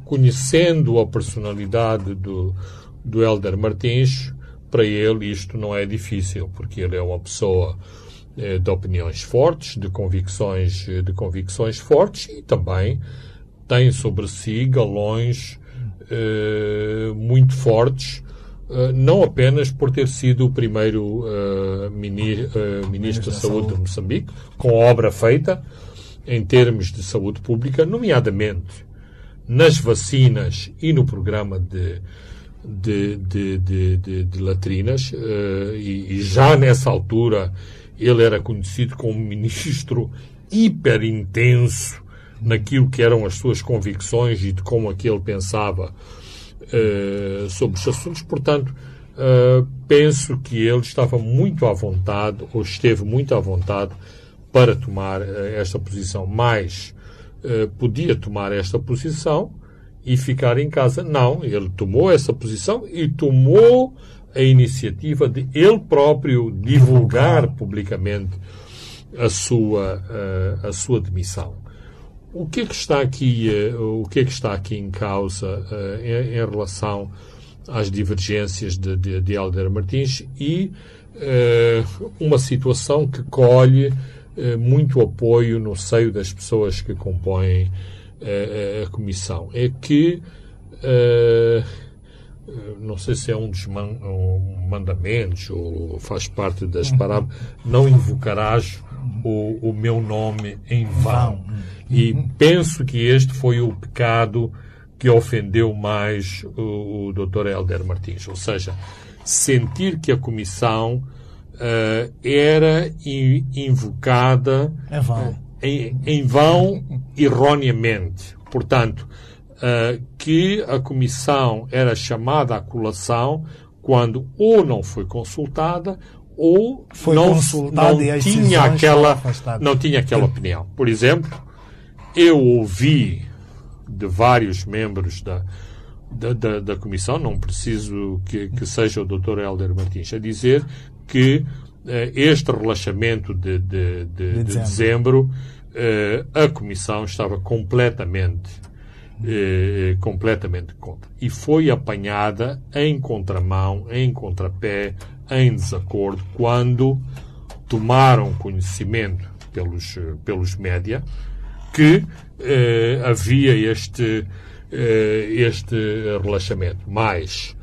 conhecendo a personalidade do, do Helder Martins, para ele isto não é difícil, porque ele é uma pessoa de opiniões fortes, de convicções, eh, de convicções fortes e também tem sobre si galões eh, muito fortes, eh, não apenas por ter sido o primeiro eh, mini, eh, ministro da Saúde. De Moçambique, com obra feita em termos de saúde pública, nomeadamente nas vacinas e no programa de, de, de, de, de latrinas, e, e já nessa altura ele era conhecido como ministro hiper intenso naquilo que eram as suas convicções e de como aquele é pensava uh, sobre os assuntos. Portanto, uh, penso que ele estava muito à vontade, ou esteve muito à vontade, para tomar uh, esta posição. Mas podia tomar esta posição e ficar em casa. Não, ele tomou essa posição e tomou a iniciativa de ele próprio divulgar publicamente a sua, a, a sua demissão. O que é que está aqui, eh, o que é que está aqui em causa em, em relação às divergências de, de, de Helder Martins e uh, uma situação que colhe uh, muito apoio no seio das pessoas que compõem uh, a comissão. É que não sei se é um dos man, um mandamentos ou faz parte das parábolas, não invocarás o, o meu nome em vão. E penso que este foi o pecado que ofendeu mais o, o Dr. Helder Martins. Ou seja, sentir que a comissão uh, era invocada em vão, uh, em, em vão erroneamente. Portanto, uh, que a comissão era chamada à colação quando ou não foi consultada ou foi não, não tinha aquela não tinha aquela opinião. Por exemplo, eu ouvi de vários membros da, da, da, da comissão, não preciso que, que, seja o Dr. Helder Martins, a dizer que uh, este relaxamento de, de, de, de dezembro, dezembro uh, a comissão estava completamente eh, completamente contra. E foi apanhada em contramão, em contrapé, em desacordo, quando tomaram conhecimento pelos, pelos média que eh, havia este, eh, este relaxamento. Mas,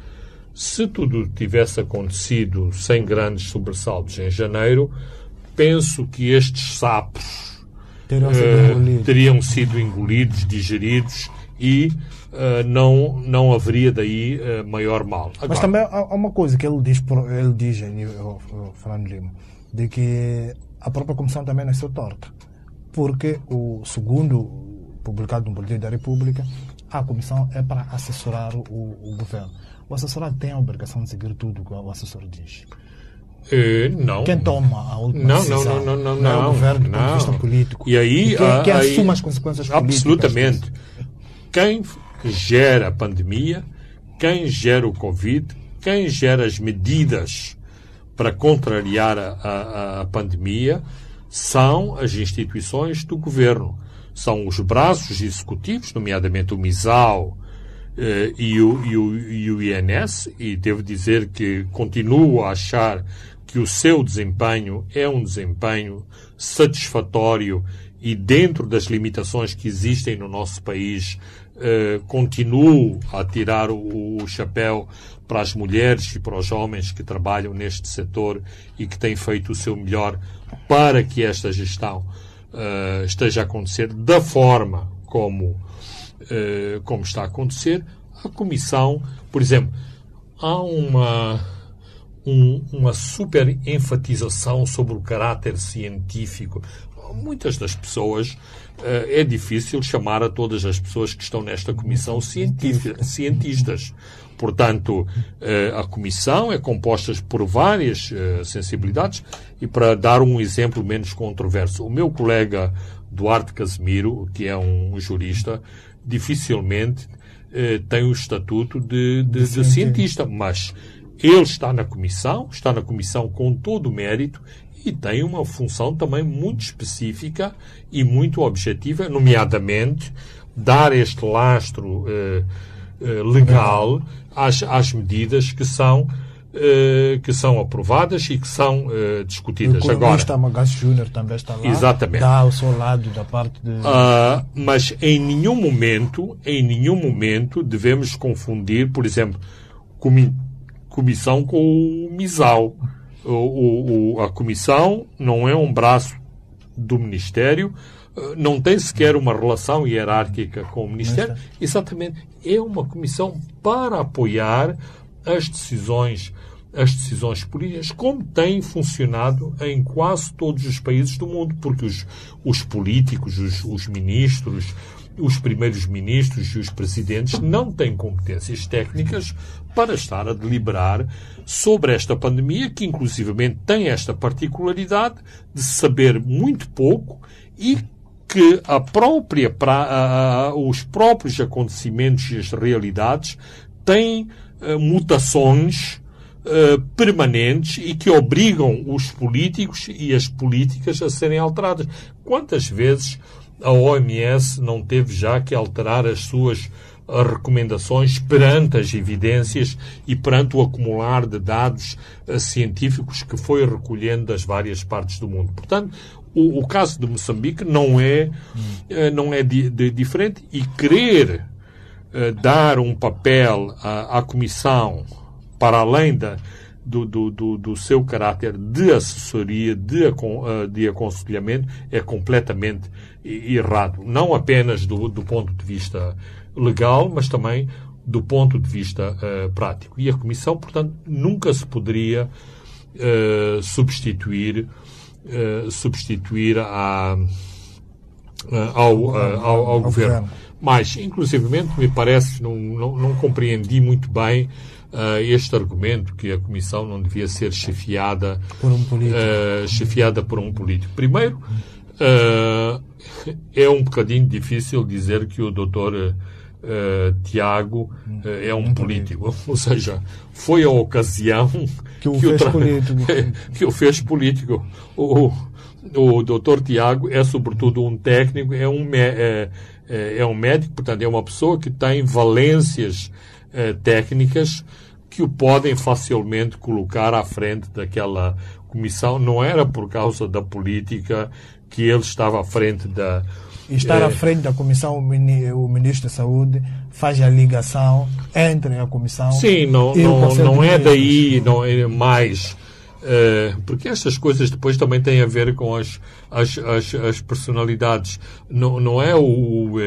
se tudo tivesse acontecido sem grandes sobressaltos em janeiro, penso que estes sapos teriam sido, teriam sido engolidos, digeridos e uh, não, não haveria daí uh, maior mal. Agora, Mas também há uma coisa que ele diz, ele diz Fernando Lima, de que a própria Comissão também nasceu torta. Porque o segundo publicado no Boletim da República, a Comissão é para assessorar o, o governo. O assessorado tem a obrigação de seguir tudo o que o assessor diz. Uh, não. Quem toma a última não, decisão não, não, não, não, não é o governo do não. ponto de vista político. E aí, quem, ah, quem aí, assume as consequências políticas. Absolutamente quem gera a pandemia, quem gera o Covid, quem gera as medidas para contrariar a, a, a pandemia são as instituições do governo. São os braços executivos, nomeadamente o MISAL eh, e, o, e, o, e o INS, e devo dizer que continuo a achar que o seu desempenho é um desempenho satisfatório e dentro das limitações que existem no nosso país, eh, continuo a tirar o, chapéu para as mulheres e para os homens que trabalham neste setor e que têm feito o seu melhor para que esta gestão eh, esteja a acontecer da forma como, eh, como está a acontecer. A Comissão, por exemplo, há uma, um, uma super enfatização sobre o caráter científico muitas das pessoas é difícil chamar a todas as pessoas que estão nesta comissão cientistas. Portanto, uh, a comissão é composta por várias uh, sensibilidades e para dar um exemplo menos controverso, o meu colega Duarte Casemiro, que é um jurista, dificilmente tem o estatuto de, de, de cientista, mas ele está na comissão, está na comissão com todo o mérito e tem uma função também muito específica e muito objetiva, nomeadamente dar este lastro eh, eh, legal às, às medidas que são eh, que são aprovadas e que são discutidas. O Agora, Magas Júnior também está lá. Exatamente. Dá o seu lado da parte de... Uh, mas em nenhum momento, em nenhum momento devemos confundir, por exemplo, comi comissão com o MISAL o, o, a comissão não é um braço do Ministério, eh, não tem sequer uma relação hierárquica com o Ministério. Exatamente, é uma comissão para apoiar as decisões as decisões políticas, como tem funcionado em quase todos os países do mundo, porque os, os políticos, os, os ministros, os primeiros ministros e os presidentes não têm competências técnicas para estar a deliberar sobre esta pandemia, que inclusivamente tem esta particularidade de saber muito pouco e que a própria, pra, os próprios acontecimentos e as realidades têm uh, mutações uh, permanentes e que obrigam os políticos e as políticas a serem alteradas. Quantas vezes a OMS não teve já que alterar as suas recomendações perante as evidências e perante o acumular de dados uh, científicos que foi recolhendo das várias partes do mundo. Portanto, o, o caso de Moçambique não é, uh, não é di, de, diferente e querer uh, dar um papel à, à Comissão para além da, do, do, do, do, seu caráter de assessoria, de, de aconselhamento, é completamente errado. Não apenas do, do ponto de vista legal, mas também do ponto de vista uh, prático. E a Comissão, portanto, nunca se poderia uh, substituir, uh, substituir à, ao, ao, ao, governo. Mas, inclusivamente, me parece, não, não, não compreendi muito bem este argumento que a Comissão não devia ser chefiada por um político. chefiada por um político. Primeiro, (laughs) é um bocadinho difícil dizer que o doutor uh, Tiago uh, é um político. (laughs) Ou seja, foi a ocasião que o, que fez, o político. (laughs) que o fez político. O, o doutor Tiago é, sobretudo, um técnico, é um, é, é, é um médico, portanto, é uma pessoa que tem valências uh, técnicas que o podem facilmente colocar à frente daquela comissão. Não era por causa da política que ele estava à frente da, e estar à frente da comissão, o ministro da Saúde faz a ligação entre a comissão Sim, não, não, não é daí, não é mais. Uh, porque estas coisas depois também têm a ver com as, as, as, as personalidades. Não, não, é o,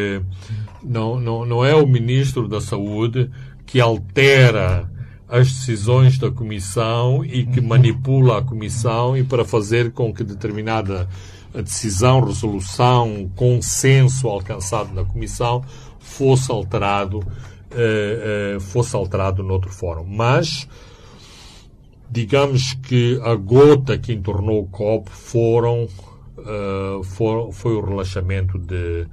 não, não, não é o Ministro da Saúde que altera as decisões da Comissão e que manipula a Comissão e para fazer com que determinada decisão, resolução, consenso alcançado na Comissão fosse alterado, uh, uh, fosse alterado noutro fórum. Mas, digamos que a gota que entornou o copo foram, uh, for, foi o relaxamento de.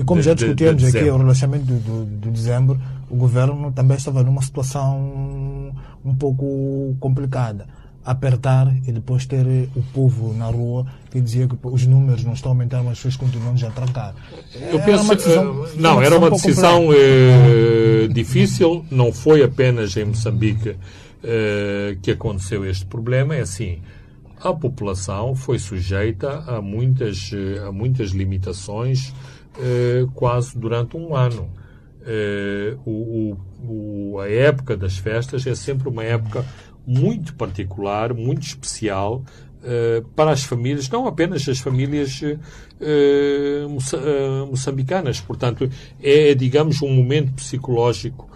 E como de, já discutimos aqui, o relaxamento de, de, de dezembro, o governo também estava numa situação um pouco complicada. Apertar e depois ter o povo na rua que dizia que os números não estão a aumentar, mas as pessoas continuam a trancar. Eu era penso, decisão, não, era uma decisão eh, difícil, não foi apenas em Moçambique eh, que aconteceu este problema, é assim, a população foi sujeita a muitas, eh, a muitas limitações eh, quase durante um ano. Eh, o, o, a época das festas é sempre uma época muito particular, muito especial para as famílias, não apenas as famílias moçambicanas. Portanto, é, digamos, um momento psicológico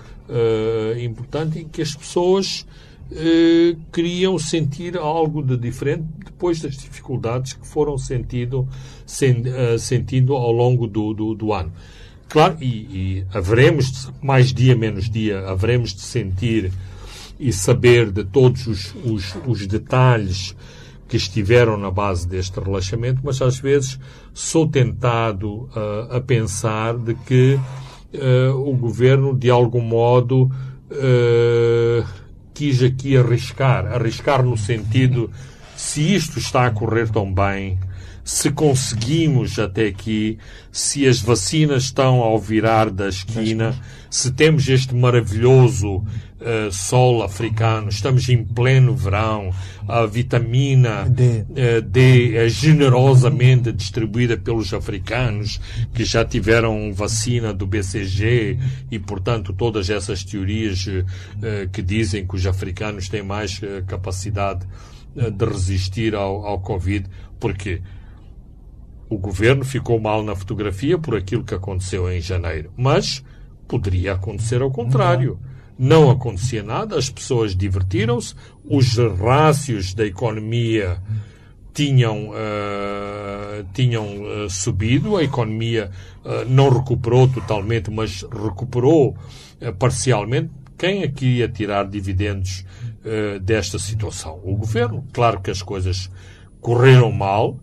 importante em que as pessoas eh, queriam sentir algo de diferente depois das dificuldades que foram sentido, sen, uh, sentindo ao longo do, do, do ano. Claro, e, e, haveremos, mais dia menos dia, haveremos de sentir e saber de todos os, os, os detalhes que estiveram na base deste relaxamento, mas às vezes sou tentado uh, a pensar de que uh, o governo, de algum modo, uh, quis aqui arriscar, arriscar no sentido se isto está a correr tão bem, se conseguimos até aqui, se as vacinas estão ao virar da esquina, se temos este maravilhoso uh, sol africano, estamos em pleno verão, a vitamina D, uh, D é generosamente distribuída pelos africanos que já tiveram vacina do BCG e, portanto, todas essas teorias uh, que dizem que os africanos têm mais capacidade de resistir ao, ao Covid. Porquê? O governo ficou mal na fotografia por aquilo que aconteceu em janeiro. Mas poderia acontecer ao contrário. Não acontecia nada, as pessoas divertiram-se, os rácios da economia tinham, uh, tinham uh, subido, a economia uh, não recuperou totalmente, mas recuperou parcialmente. Quem aqui é ia tirar dividendos desta situação? O governo. Claro que as coisas correram mal.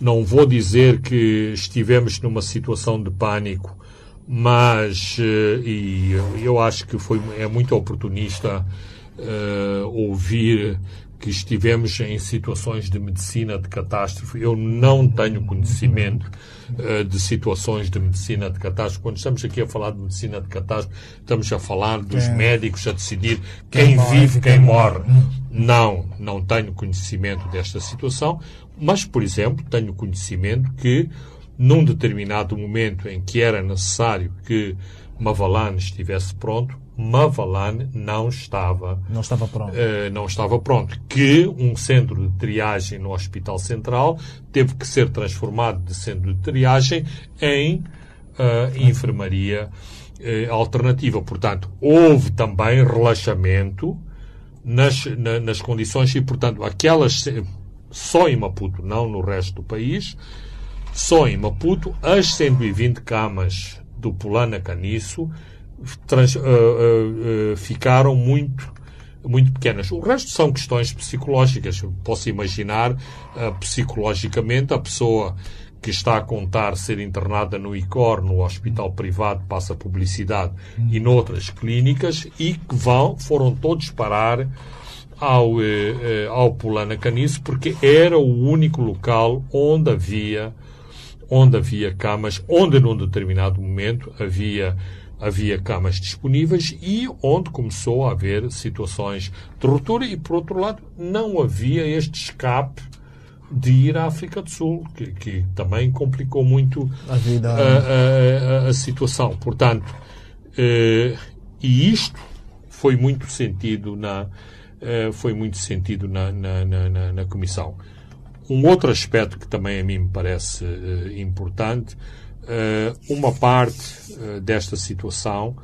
Não vou dizer que estivemos numa situação de pânico mas eh, e eu acho que foi é muito oportunista uh, ouvir que estivemos em situações de medicina de catástrofe. Eu não tenho conhecimento uh, de situações de medicina de catástrofe. Quando estamos aqui a falar de medicina de catástrofe, estamos a falar dos é. médicos a decidir quem, quem vive, quem, quem morre. Não, não tenho conhecimento desta situação, mas, por exemplo, tenho conhecimento que num determinado momento em que era necessário que Mavalane estivesse pronto, Mavalane não estava não estava pronto. uh, não estava pronto. Que um centro de triagem no Hospital Central teve que ser transformado de centro de triagem em uh, enfermaria uh, alternativa. Portanto houve também relaxamento nas, na, nas condições e portanto aquelas só em Maputo não no resto do país só em Maputo, as 120 camas do Pulana Caniço trans, uh, uh, uh, ficaram muito muito pequenas. O resto são questões psicológicas. Posso imaginar psicologicamente a pessoa que está a contar ser internada no ICOR, no hospital privado, passa publicidade, e noutras clínicas, e que vão, foram todos parar ao, ao Pulana Caniço, porque era o único local onde havia onde havia camas, onde num determinado momento havia havia camas disponíveis e onde começou a haver situações de ruptura e, por outro lado, não havia este escape de ir à África do Sul, que, que também complicou muito a, vida... a, a, a situação. Portanto, eh, e isto foi muito sentido na, eh, foi muito sentido na, na, na, na Comissão. Um outro aspecto que também a mim me parece uh, importante, uh, uma parte uh, desta situação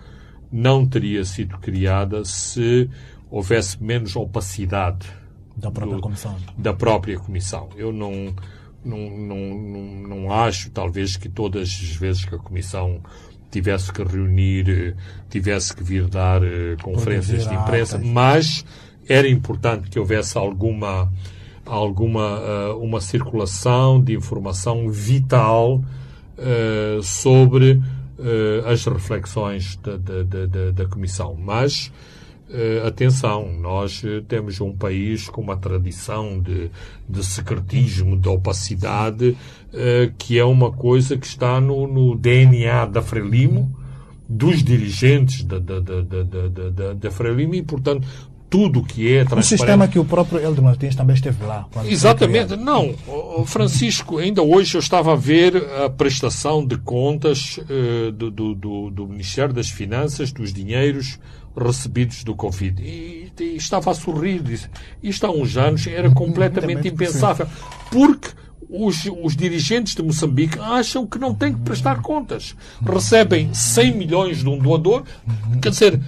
não teria sido criada se houvesse menos opacidade da própria do, comissão. Da própria comissão. Eu não, não, não, não, não acho, talvez, que todas as vezes que a comissão tivesse que reunir, tivesse que vir dar conferências de imprensa, mas era importante que houvesse alguma alguma uh, uma circulação de informação vital uh, sobre uh, as reflexões da, da, da, Comissão. Mas atenção, nós temos um país com uma tradição de, de secretismo, de opacidade, que é uma coisa que está no, no DNA da Frelimo, dos dirigentes da, da, da, da, da, da Frelimo e, portanto, tudo que é transparente. Um sistema que o próprio Helder Martins também esteve lá. Exatamente. Não, Francisco, ainda hoje eu estava a ver a prestação de contas uh, do, do, do, Ministério das Finanças, dos dinheiros recebidos do Covid. E, e estava a sorrir. Disse, isto há uns anos era completamente impensável. Porque os, os, dirigentes de Moçambique acham que não têm que prestar contas. Recebem 100 milhões de um doador, quer dizer,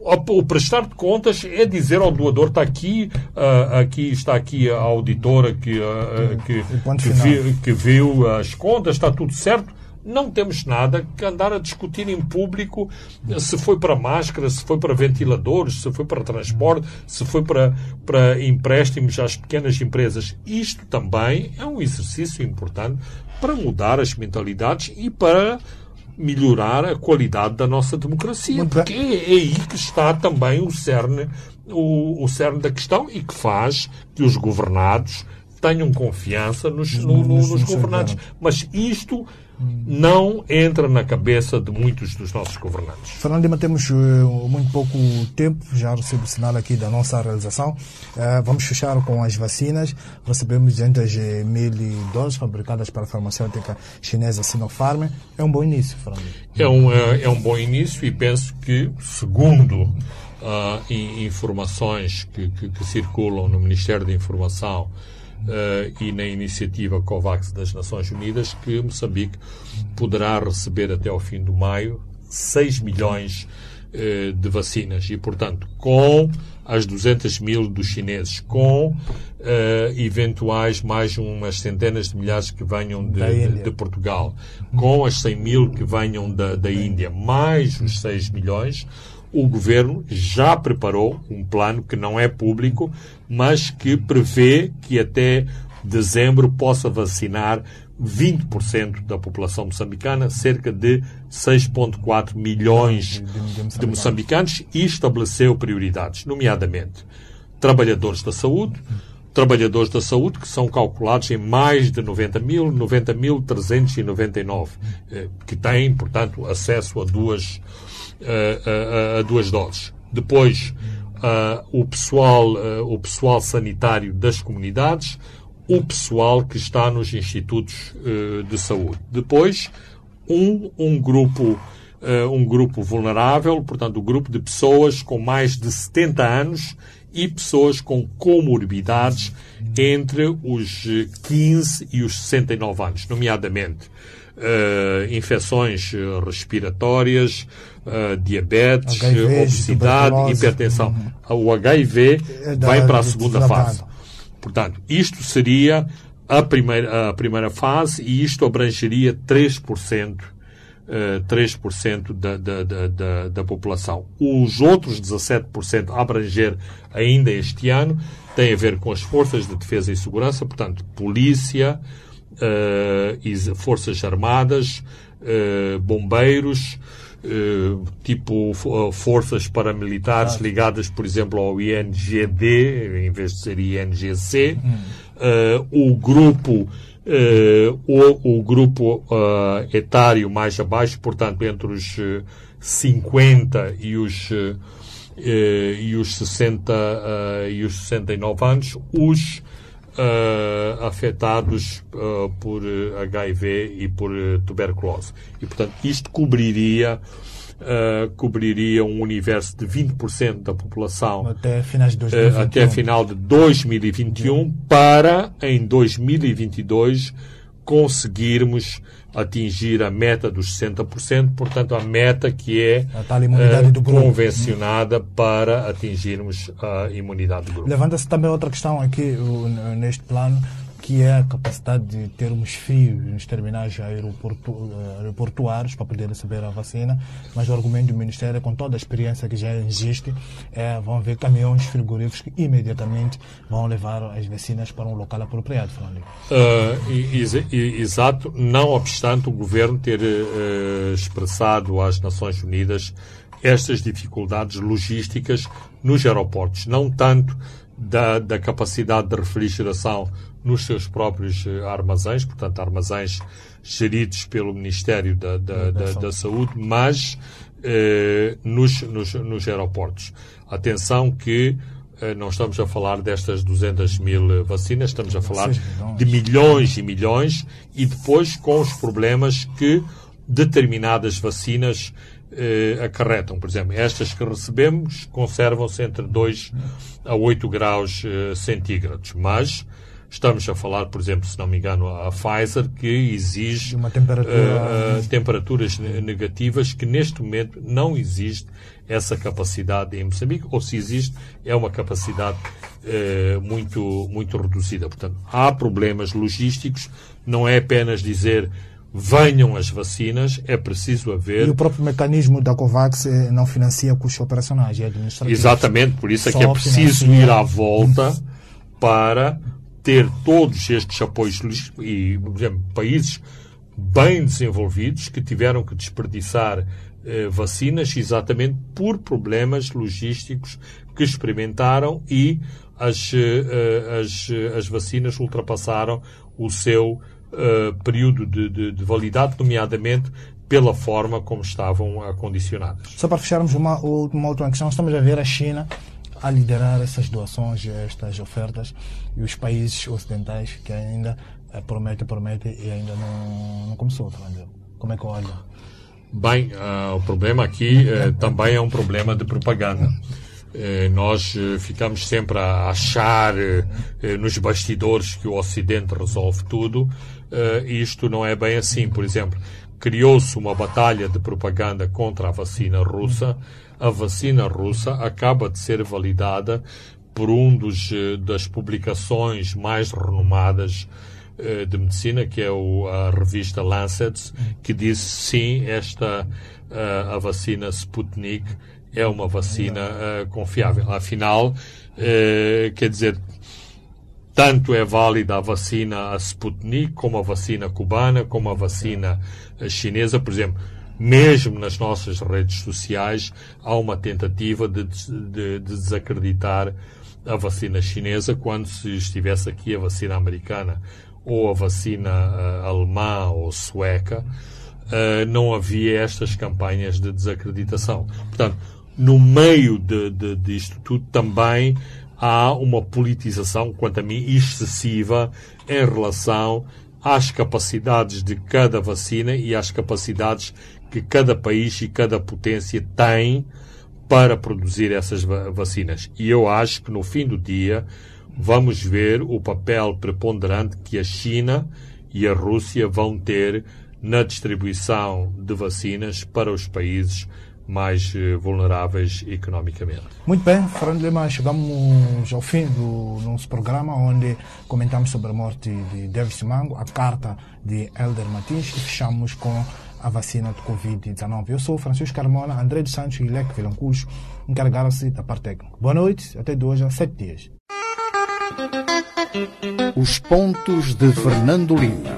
o prestar de contas é dizer ao doador está aqui uh, aqui está aqui a auditora que uh, que, que, vi, que, viu as contas está tudo certo não temos nada que andar a discutir em público se foi para máscara, se foi para ventiladores, se foi para transporte, se foi para, para empréstimos às pequenas empresas. Isto também é um exercício importante para mudar as mentalidades e para melhorar a qualidade da nossa democracia. Muito porque é, é, aí que está também o cerne, o, o cerne da questão e que faz que os governados tenham confiança nos, no, no, nos governantes. Mas isto não entra na cabeça de muitos dos nossos governantes. Fernando Lima, temos uh, muito pouco tempo, já recebo o sinal aqui da nossa realização. Uh, vamos fechar com as vacinas. Recebemos 200 mil doses fabricadas pela farmacêutica chinesa Sinopharm. É um bom início, Fernando. É um, é, é um bom início e penso que, segundo uh, informações que, que, que circulam no Ministério da Informação, uh, e na iniciativa COVAX das Nações Unidas que Moçambique poderá receber até ao fim do maio 6 milhões uh, de vacinas. E, portanto, com as 200 mil dos chineses, com uh, eventuais mais umas centenas de milhares que venham de, de, de Portugal, com as 100 mil que venham da, da Índia, mais os 6 milhões, o governo já preparou um plano que não é público, mas que prevê que até dezembro possa vacinar 20% da população moçambicana, cerca de 6,4 milhões de moçambicanos, e estabeleceu prioridades, nomeadamente trabalhadores da saúde, trabalhadores da saúde que são calculados em mais de 90 mil, 90.399, eh, que têm, portanto, acesso a duas a, a, duas doses. Depois, o, pessoal, o pessoal sanitário das comunidades, o pessoal que está nos institutos de saúde. Depois, um, um grupo um grupo vulnerável, portanto, o um grupo de pessoas com mais de 70 anos e pessoas com comorbidades entre os 15 e os 69 anos, nomeadamente uh, infecções respiratórias, uh, diabetes, HIV, obesidade, hipertensão. Uhum. O HIV é vai para a segunda fase. Portanto, isto seria a primeira, a primeira fase e isto abrangeria 3%. Uh, 3% da, da, da, da, população. Os outros 17% a abranger ainda este ano têm a ver com as forças de defesa e segurança, portanto, polícia, uh, forças armadas, uh, bombeiros, uh, tipo forças paramilitares ligadas, por exemplo, ao INGD, em vez de ser INGC, o grupo o, o, grupo etário mais abaixo, portanto, entre os 50 e os e os 60 e os 69 anos, os uh, afetados uh, por HIV e por tuberculose. E, portanto, isto cobriria Uh, cobriria um universo de 20% da população até, finais de 2021. Uh, até final de 2021 para em 2022 conseguirmos atingir a meta dos 60%, portanto, a meta que é uh, convencionada para atingirmos a imunidade do grupo. Levanta-se também outra questão aqui neste plano, que é a capacidade de termos fios nos terminais aeroportu, aeroportuários para poder receber a vacina, mas o argumento do Ministério, com toda a experiência que já existe, é vão ver caminhões frigoríficos que imediatamente vão levar as vacinas para um local apropriado, Fernando. Uh, exato, não obstante o governo ter uh, expressado às Nações Unidas estas dificuldades logísticas nos aeroportos, não tanto da, da capacidade de refrigeração nos seus próprios eh, armazéns, portanto, armazéns geridos pelo Ministério da, da, da, da Saúde, mas eh, nos, nos, nos aeroportos. Atenção que eh, não estamos a falar destas 200 mil vacinas, estamos a falar de milhões e milhões e depois com os problemas que determinadas vacinas eh, acarretam. Por exemplo, estas que recebemos conservam-se entre 2 a 8 graus eh, centígrados, mas estamos a falar, por exemplo, se não me engano, a Pfizer, que exige temperatura... uh, uh, temperaturas negativas, que neste momento não existe essa capacidade em Moçambique, ou se existe, é uma capacidade uh, muito, muito reduzida. Portanto, há problemas logísticos, não é apenas dizer venham as vacinas, é preciso haver. E o próprio mecanismo da COVAX eh, não financia custos operacionais e administrativos. Exatamente, por isso é Só que é preciso financia... ir à volta para ter todos estes apoios e, por exemplo, países bem desenvolvidos que tiveram que desperdiçar eh, vacinas exatamente por problemas logísticos que experimentaram e as, eh, as, as vacinas ultrapassaram o seu uh, período de, de, de validade, nomeadamente pela forma como estavam acondicionadas. Só para fecharmos uma, uma última questão, estamos a ver a China a liderar essas doações, estas ofertas, e os países ocidentais que ainda prometem, prometem e ainda não, não começou. Como é que olha? Bem, uh, o problema aqui uh, também é um problema de propaganda. Eh, nós eh, ficamos sempre a achar eh, nos bastidores que o Ocidente resolve tudo. Isto não é bem assim. Por exemplo, criou-se uma batalha de propaganda contra a vacina russa. A vacina russa acaba de ser validada por um dos, das publicações mais renomadas de medicina, que é o, a revista Lancet, que diz sim, esta a vacina Sputnik é uma vacina uh, confiável. Afinal, uh, quer dizer, tanto é válida a vacina a Sputnik, como a vacina cubana, como a vacina eh, chinesa. Por exemplo, mesmo nas nossas redes sociais, há uma tentativa de, de, de desacreditar a vacina chinesa quando se estivesse aqui a vacina americana ou a vacina uh, alemã ou sueca, uh, não havia estas campanhas de desacreditação. Portanto, no meio de, de, disto tudo também há uma politização, quanto a mim, excessiva em relação às capacidades de cada vacina e às capacidades que cada país e cada potência tem para produzir essas vacinas. E eu acho que no fim do dia vamos ver o papel preponderante que a China e a Rússia vão ter na distribuição de vacinas para os países mais eh, vulneráveis economicamente. Muito bem, Fernando Lima, chegamos ao fim do nosso programa, onde comentamos sobre a morte de David Mango, a carta de Elder Martins e fechamos com a vacina de Covid-19. Eu sou Francisco Carmona, André de Santos e Leque Vilancucho encarregaram-se da parte técnica. Boa noite, até de hoje a sete dias. Os pontos de Fernando Lima.